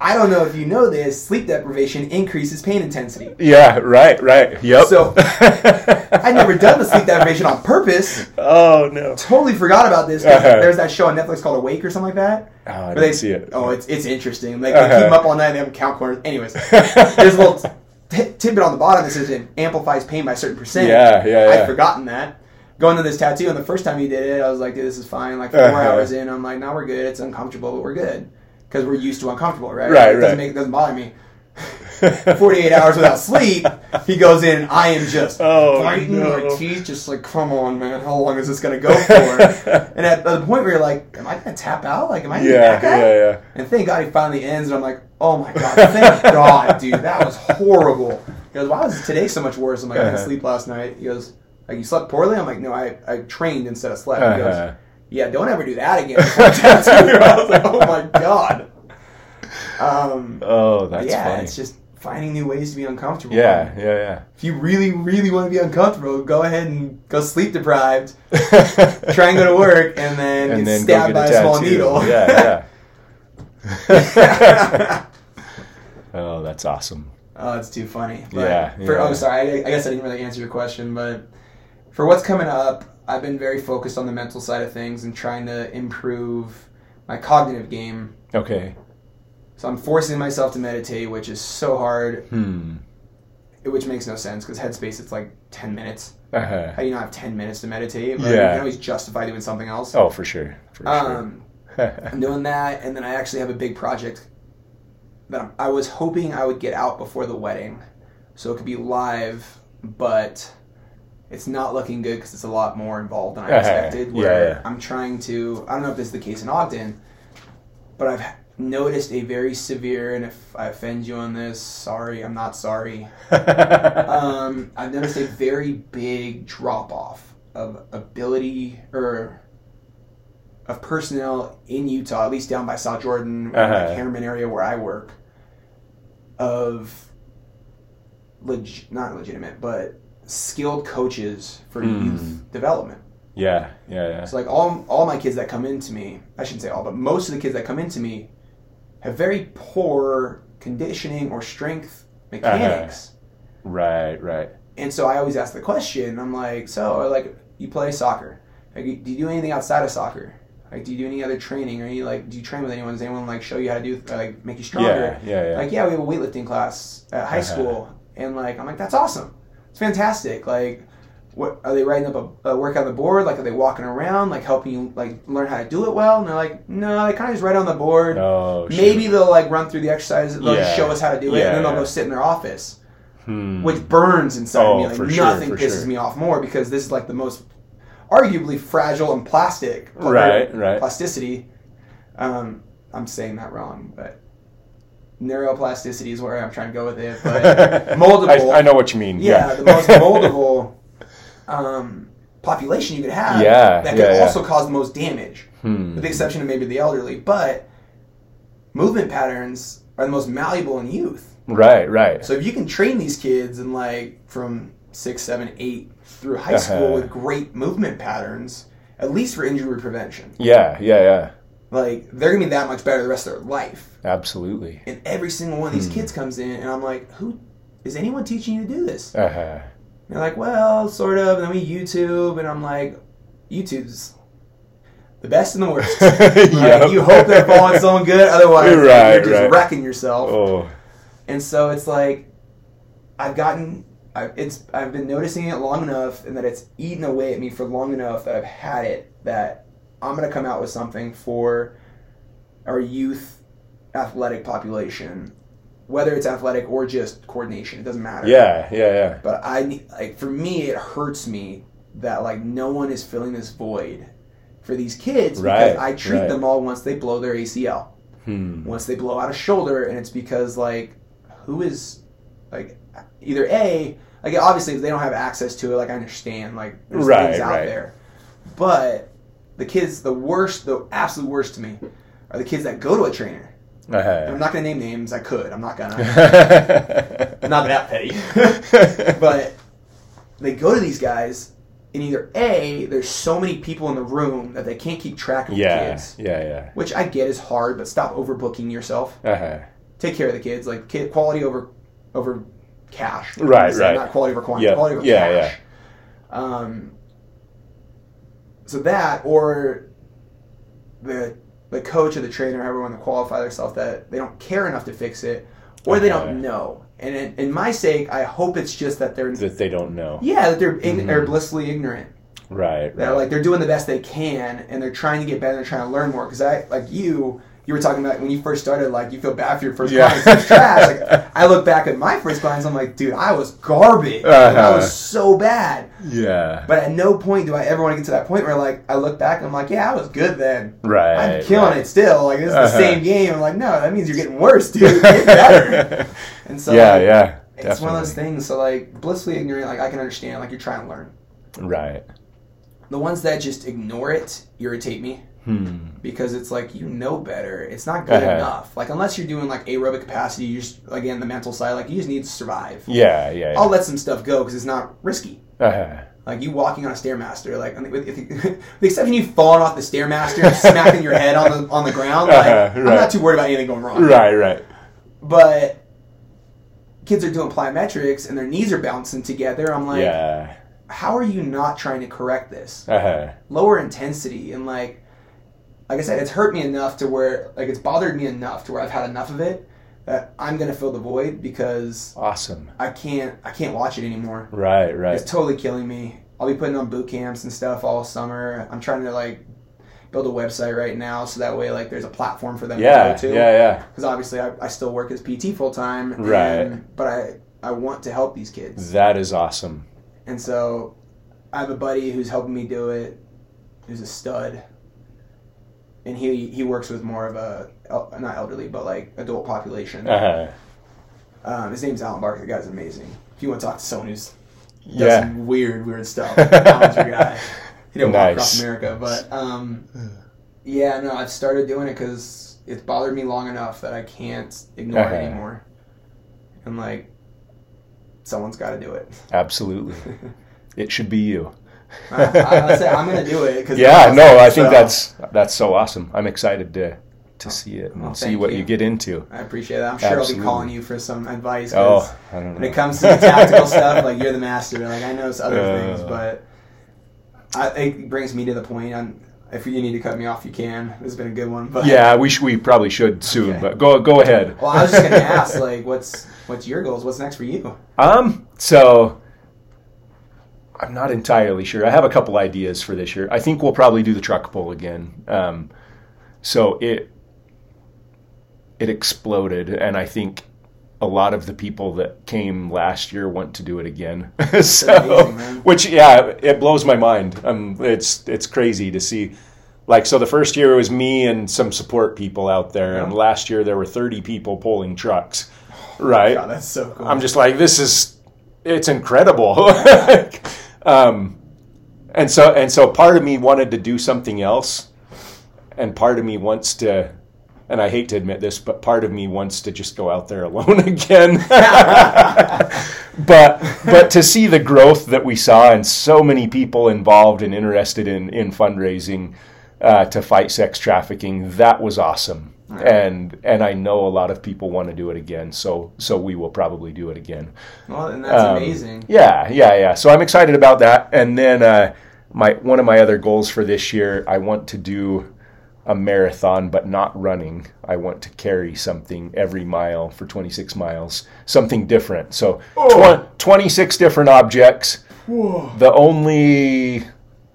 I don't know if you know this, sleep deprivation increases pain intensity. yeah. Right. Right. Yep. So- I'd never done the sleep deprivation on purpose. oh no. Totally forgot about this. Uh-huh. There's that show on Netflix called Awake or something like that. Oh, I didn't they see it. Oh, it's it's interesting. Like Uh-huh. they keep them up all night. and They have count corners. Anyways, there's a little t- tidbit on the bottom that says it amplifies pain by a certain percent. Yeah, yeah, yeah. I'd forgotten that. Going to this tattoo, and the first time he did it, I was like, dude, this is fine. Like four Uh-huh. hours in, I'm like, no, we're good. It's uncomfortable, but we're good because we're used to uncomfortable, right? Right, It doesn't right. make it doesn't bother me. 48 hours without sleep, he goes in. I am just Oh, biting no. my teeth, just like, come on, man, how long is this gonna go for? and at the point where you're like, am I gonna tap out? Like, am I gonna yeah. that guy? Yeah. Yeah. And thank God he finally ends, and I'm like, oh my God, thank God, dude, that was horrible. He goes, why was today so much worse? I'm like, I didn't Uh-huh. sleep last night. He goes, like, you slept poorly? I'm like, no, I, I trained instead of slept. He goes, Uh-huh. Yeah, don't ever do that again. I was like, oh my God. Um, Oh, that's yeah, funny. it's just finding new ways to be uncomfortable. yeah. Yeah. Yeah. If you really, really want to be uncomfortable, go ahead and go sleep deprived. Try and go to work, and then and get then stabbed go by get a small needle. Yeah. Yeah. oh, that's awesome. Oh, it's too funny. But Yeah, For, yeah. Oh, sorry. I, I guess I didn't really answer your question, but for what's coming up, I've been very focused on the mental side of things and trying to improve my cognitive game. Okay. So I'm forcing myself to meditate, which is so hard, Hmm. which makes no sense because Headspace it's like 10 minutes. Uh-huh. How do you not have 10 minutes to meditate? But you Yeah. can always justify doing something else. Oh, for sure. For Um, sure. I'm doing that, and then I actually have a big project that I'm, I was hoping I would get out before the wedding, so it could be live, but it's not looking good because it's a lot more involved than I Uh-huh. expected. Where yeah. I'm trying to, I don't know if this is the case in Ogden, but I've noticed a very severe, and if I offend you on this, sorry, I'm not sorry. Um, I've noticed a very big drop off of ability or of personnel in Utah, at least down by South Jordan, Uh-huh. Herriman area where I work, of leg- not legitimate, but skilled coaches for Mm. youth development. yeah. Yeah. Yeah. So like all all my kids that come into me, I shouldn't say all, but most of the kids that come into me have very poor conditioning or strength mechanics. Right. Right. And so I always ask the question. I'm like, so like, you play soccer? Like, do you do anything outside of soccer? Like, do you do any other training or any like? Do you train with anyone? Does anyone like show you how to do like make you stronger? Yeah, yeah, yeah. Like, yeah, we have a weightlifting class at high Uh-huh. school, and like, I'm like, that's awesome. It's fantastic. Like, what are they writing up a, a workout on the board? Like, are they walking around, like helping you like learn how to do it well? And they're like, no, they kind of just write on the board. Oh, sure. Maybe they'll like run through the exercises. They'll just show us how to do it, Yeah, and then they'll yeah. go sit in their office, Hmm. which burns inside Oh, me. Like for sure, nothing for pisses sure. me off more because this is like the most arguably fragile and plastic. Right, right. Plasticity. Um, I'm saying that wrong, but neuroplasticity is where I'm trying to go with it. But moldable. I, I know what you mean. yeah, the most moldable um, population you could have. Yeah, that could yeah. also cause the most damage Hmm. with the exception of maybe the elderly. But movement patterns are the most malleable in youth. Right, right. So if you can train these kids in like from six, seven, eight through high Uh-huh. school with great movement patterns, at least for injury prevention, yeah, yeah, yeah. Like they're gonna be that much better the rest of their life. Absolutely. And every single one of these Hmm. kids comes in, and I'm like, who is anyone teaching you to do this? Uh huh. They're like, well, sort of. And then we YouTube, and I'm like, YouTube's the best and the worst. Like, Yep. You hope they're following someone good, otherwise Right, you're just right. wrecking yourself. Oh, And so it's like I've gotten, I, it's I've been noticing it long enough, and that it's eaten away at me for long enough that I've had it that I'm gonna come out with something for our youth athletic population, whether it's athletic or just coordination. It doesn't matter. yeah, yeah, yeah. But I like for me, it hurts me that like no one is filling this void for these kids because I treat right. them all once they blow their ACL, Hmm. once they blow out a shoulder, and it's because like who is like either a like obviously if they don't have access to it, like I understand like there's Right, things out right. there, but the kids, the worst, the absolute worst to me are the kids that go to a trainer. And I'm Uh-huh. not gonna name names. I could. I'm not gonna. Uh-huh. not that petty. but they go to these guys, and either A, there's so many people in the room that they can't keep track of the kids. yeah, yeah. Which I get is hard, but stop overbooking yourself. Uh-huh. Take care of the kids. Like kid, quality over over cash. Right, right. Not quality over quantity. Yeah, Quality over yeah, cash. Um. So that, or the the coach or the trainer, however want to qualify themselves, that they don't care enough to fix it, or they Uh-huh. don't know. And in, in my sake, I hope it's just that they're That they don't know. yeah, that they're Mhm. they're blissfully ignorant. Right, They're right. like they're doing the best they can, and they're trying to get better. They're trying to learn more. Because I like you, you were talking about when you first started. Like you feel bad for your first Yeah. clients. Trash. Like I look back at my first clients. I'm like, dude, I was garbage. Like, I Uh-huh. was so bad. yeah. But at no point do I ever want to get to that point where like I look back and I'm like, yeah, I was good then. right. I'm killing right. it still. Like this is the Uh-huh. same game. I'm like, no, that means you're getting worse, dude. Get better. And so yeah, like, yeah. it's one of those things. So like blissfully ignorant, like I can understand. Like you're trying to learn. Right. The ones that just ignore it irritate me Hmm. because it's like you know better. It's not good Uh-huh. enough. Like unless you're doing like aerobic capacity, you just again the mental side. Like you just need to survive. Yeah, yeah, yeah. I'll let some stuff go because it's not risky. Uh-huh. Like you walking on a stairmaster, like with, the exception you falling off the stairmaster and smacking your head on the on the ground. Like Uh-huh, I'm not too worried about anything going wrong. Right, right. But kids are doing plyometrics and their knees are bouncing together. I'm like, yeah. How are you not trying to correct this? Uh-huh. lower intensity and like like I said, it's hurt me enough to where like it's bothered me enough to where I've had enough of it that I'm gonna fill the void because Awesome. I can't I can't watch it anymore. Right, right. It's totally killing me. I'll be putting on boot camps and stuff all summer. I'm trying to like build a website right now so that way like there's a platform for them Yeah, to go to. yeah, yeah. Because obviously I, I still work as PT full time. Right. But I I want to help these kids. That is awesome. And so I have a buddy who's helping me do it, who's a stud. And he he works with more of a not elderly but like adult population. Uh-huh. Um, his name's Alan Barker. The guy's amazing. If you want to talk to someone who's does Yeah. some weird weird stuff, Alan's your guy. He didn't walk across America, but um, yeah, no, I've started doing it because it's bothered me long enough that I can't ignore Uh-huh. it anymore. And like, someone's got to do it. Absolutely. It should be you. I, say I'm gonna do it because Yeah, no, I think that's that's so awesome. I'm excited to to see it and Oh, see what you. you get into. I appreciate that. I'm sure I'll be calling you for some advice. 'cause Oh, I don't know. when it comes to the tactical stuff, like you're the master. Like I know some other Uh. things, but I, it brings me to the point. On if you need to cut me off, you can. This has been a good one. But Yeah, we sh- we probably should soon, Okay. but go go ahead. Well, I was just gonna ask, like, what's what's your goals? What's next for you? Um, so I'm not entirely sure. I have a couple ideas for this year. I think we'll probably do the truck pull again. Um, so it it exploded, and I think a lot of the people that came last year want to do it again. so, amazing, which yeah, it blows my mind. Um, it's it's crazy to see. Like so, the first year it was me and some support people out there, and last year there were 30 people pulling trucks. Right. God, that's so cool. I'm just like, this is, it's incredible. um, and so, and so part of me wanted to do something else. And part of me wants to, and I hate to admit this, but part of me wants to just go out there alone again. but, but to see the growth that we saw and so many people involved and interested in, in fundraising uh, to fight sex trafficking, that was awesome. And and I know a lot of people want to do it again, so so we will probably do it again. well, and that's Um, amazing. Yeah, yeah, yeah. So I'm excited about that. And then uh, my one of my other goals for this year, I want to do a marathon, but not running. I want to carry something every mile for 26 miles, something different. So oh. twen- 26 different objects. The only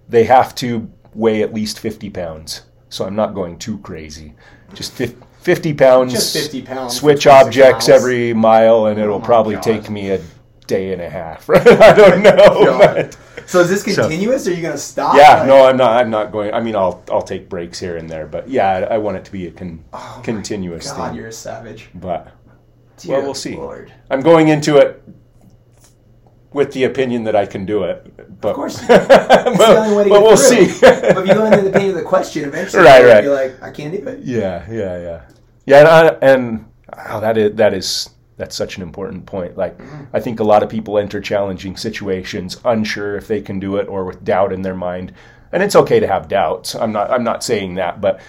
they have to weigh at least 50 pounds. So I'm not going too crazy. Just fif- 50 pounds. Just 50 pounds Switch objects miles. every mile, and it'll oh my probably God. take me a day and a half. I don't know. So is this continuous, or are you gonna stop? yeah, Like- no, I'm not. I'm not going. I mean, I'll I'll take breaks here and there, but yeah, I, I want it to be a con- Oh continuous God, thing. you're a savage. But Dear we'll see. Lord. I'm going into it with the opinion that I can do it. But Of course but, It's the only way to but we'll through. see. but if you go into the pain of the question, eventually Right, you're right. be like, I can't do it. Yeah, yeah, yeah, yeah. And, I, and oh, that is that is that's such an important point. Like, I think a lot of people enter challenging situations unsure if they can do it or with doubt in their mind, and it's okay to have doubts. I'm not I'm not saying that, but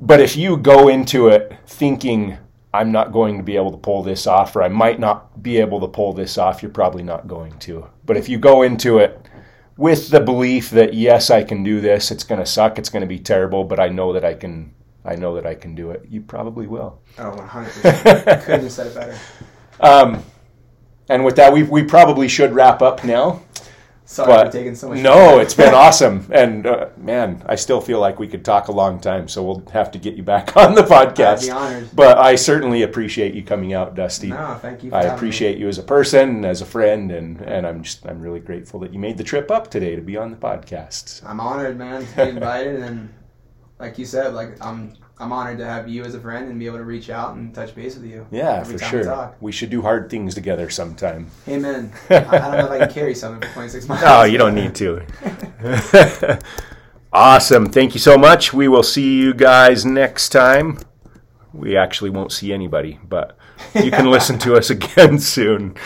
but if you go into it thinking I'm not going to be able to pull this off, or I might not be able to pull this off, you're probably not going to. But if you go into it with the belief that yes, I can do this, it's going to suck, it's going to be terrible, but I know that I can. I know that I can do it. You probably will. Oh, 100%. Couldn't have said it better. Um, and with that, we we probably should wrap up now. Sorry But for taking so much no, it's been awesome, and uh, man, I still feel like we could talk a long time. So we'll have to get you back on the I'd be podcast. honored. But I certainly appreciate you coming out, Dusty. No, thank you. For I having me. appreciate you as a person, as a friend, and, and I'm just I'm really grateful that you made the trip up today to be on the podcast. I'm honored, man, to be invited, and like you said, like I'm I'm honored to have you as a friend and be able to reach out and touch base with you. Yeah, every for time we sure. talk. We should do hard things together sometime. Amen. I, I don't know if I can carry something for 26 miles. Oh, you don't need to. awesome. Thank you so much. We will see you guys next time. We actually won't see anybody, but you can listen to us again soon.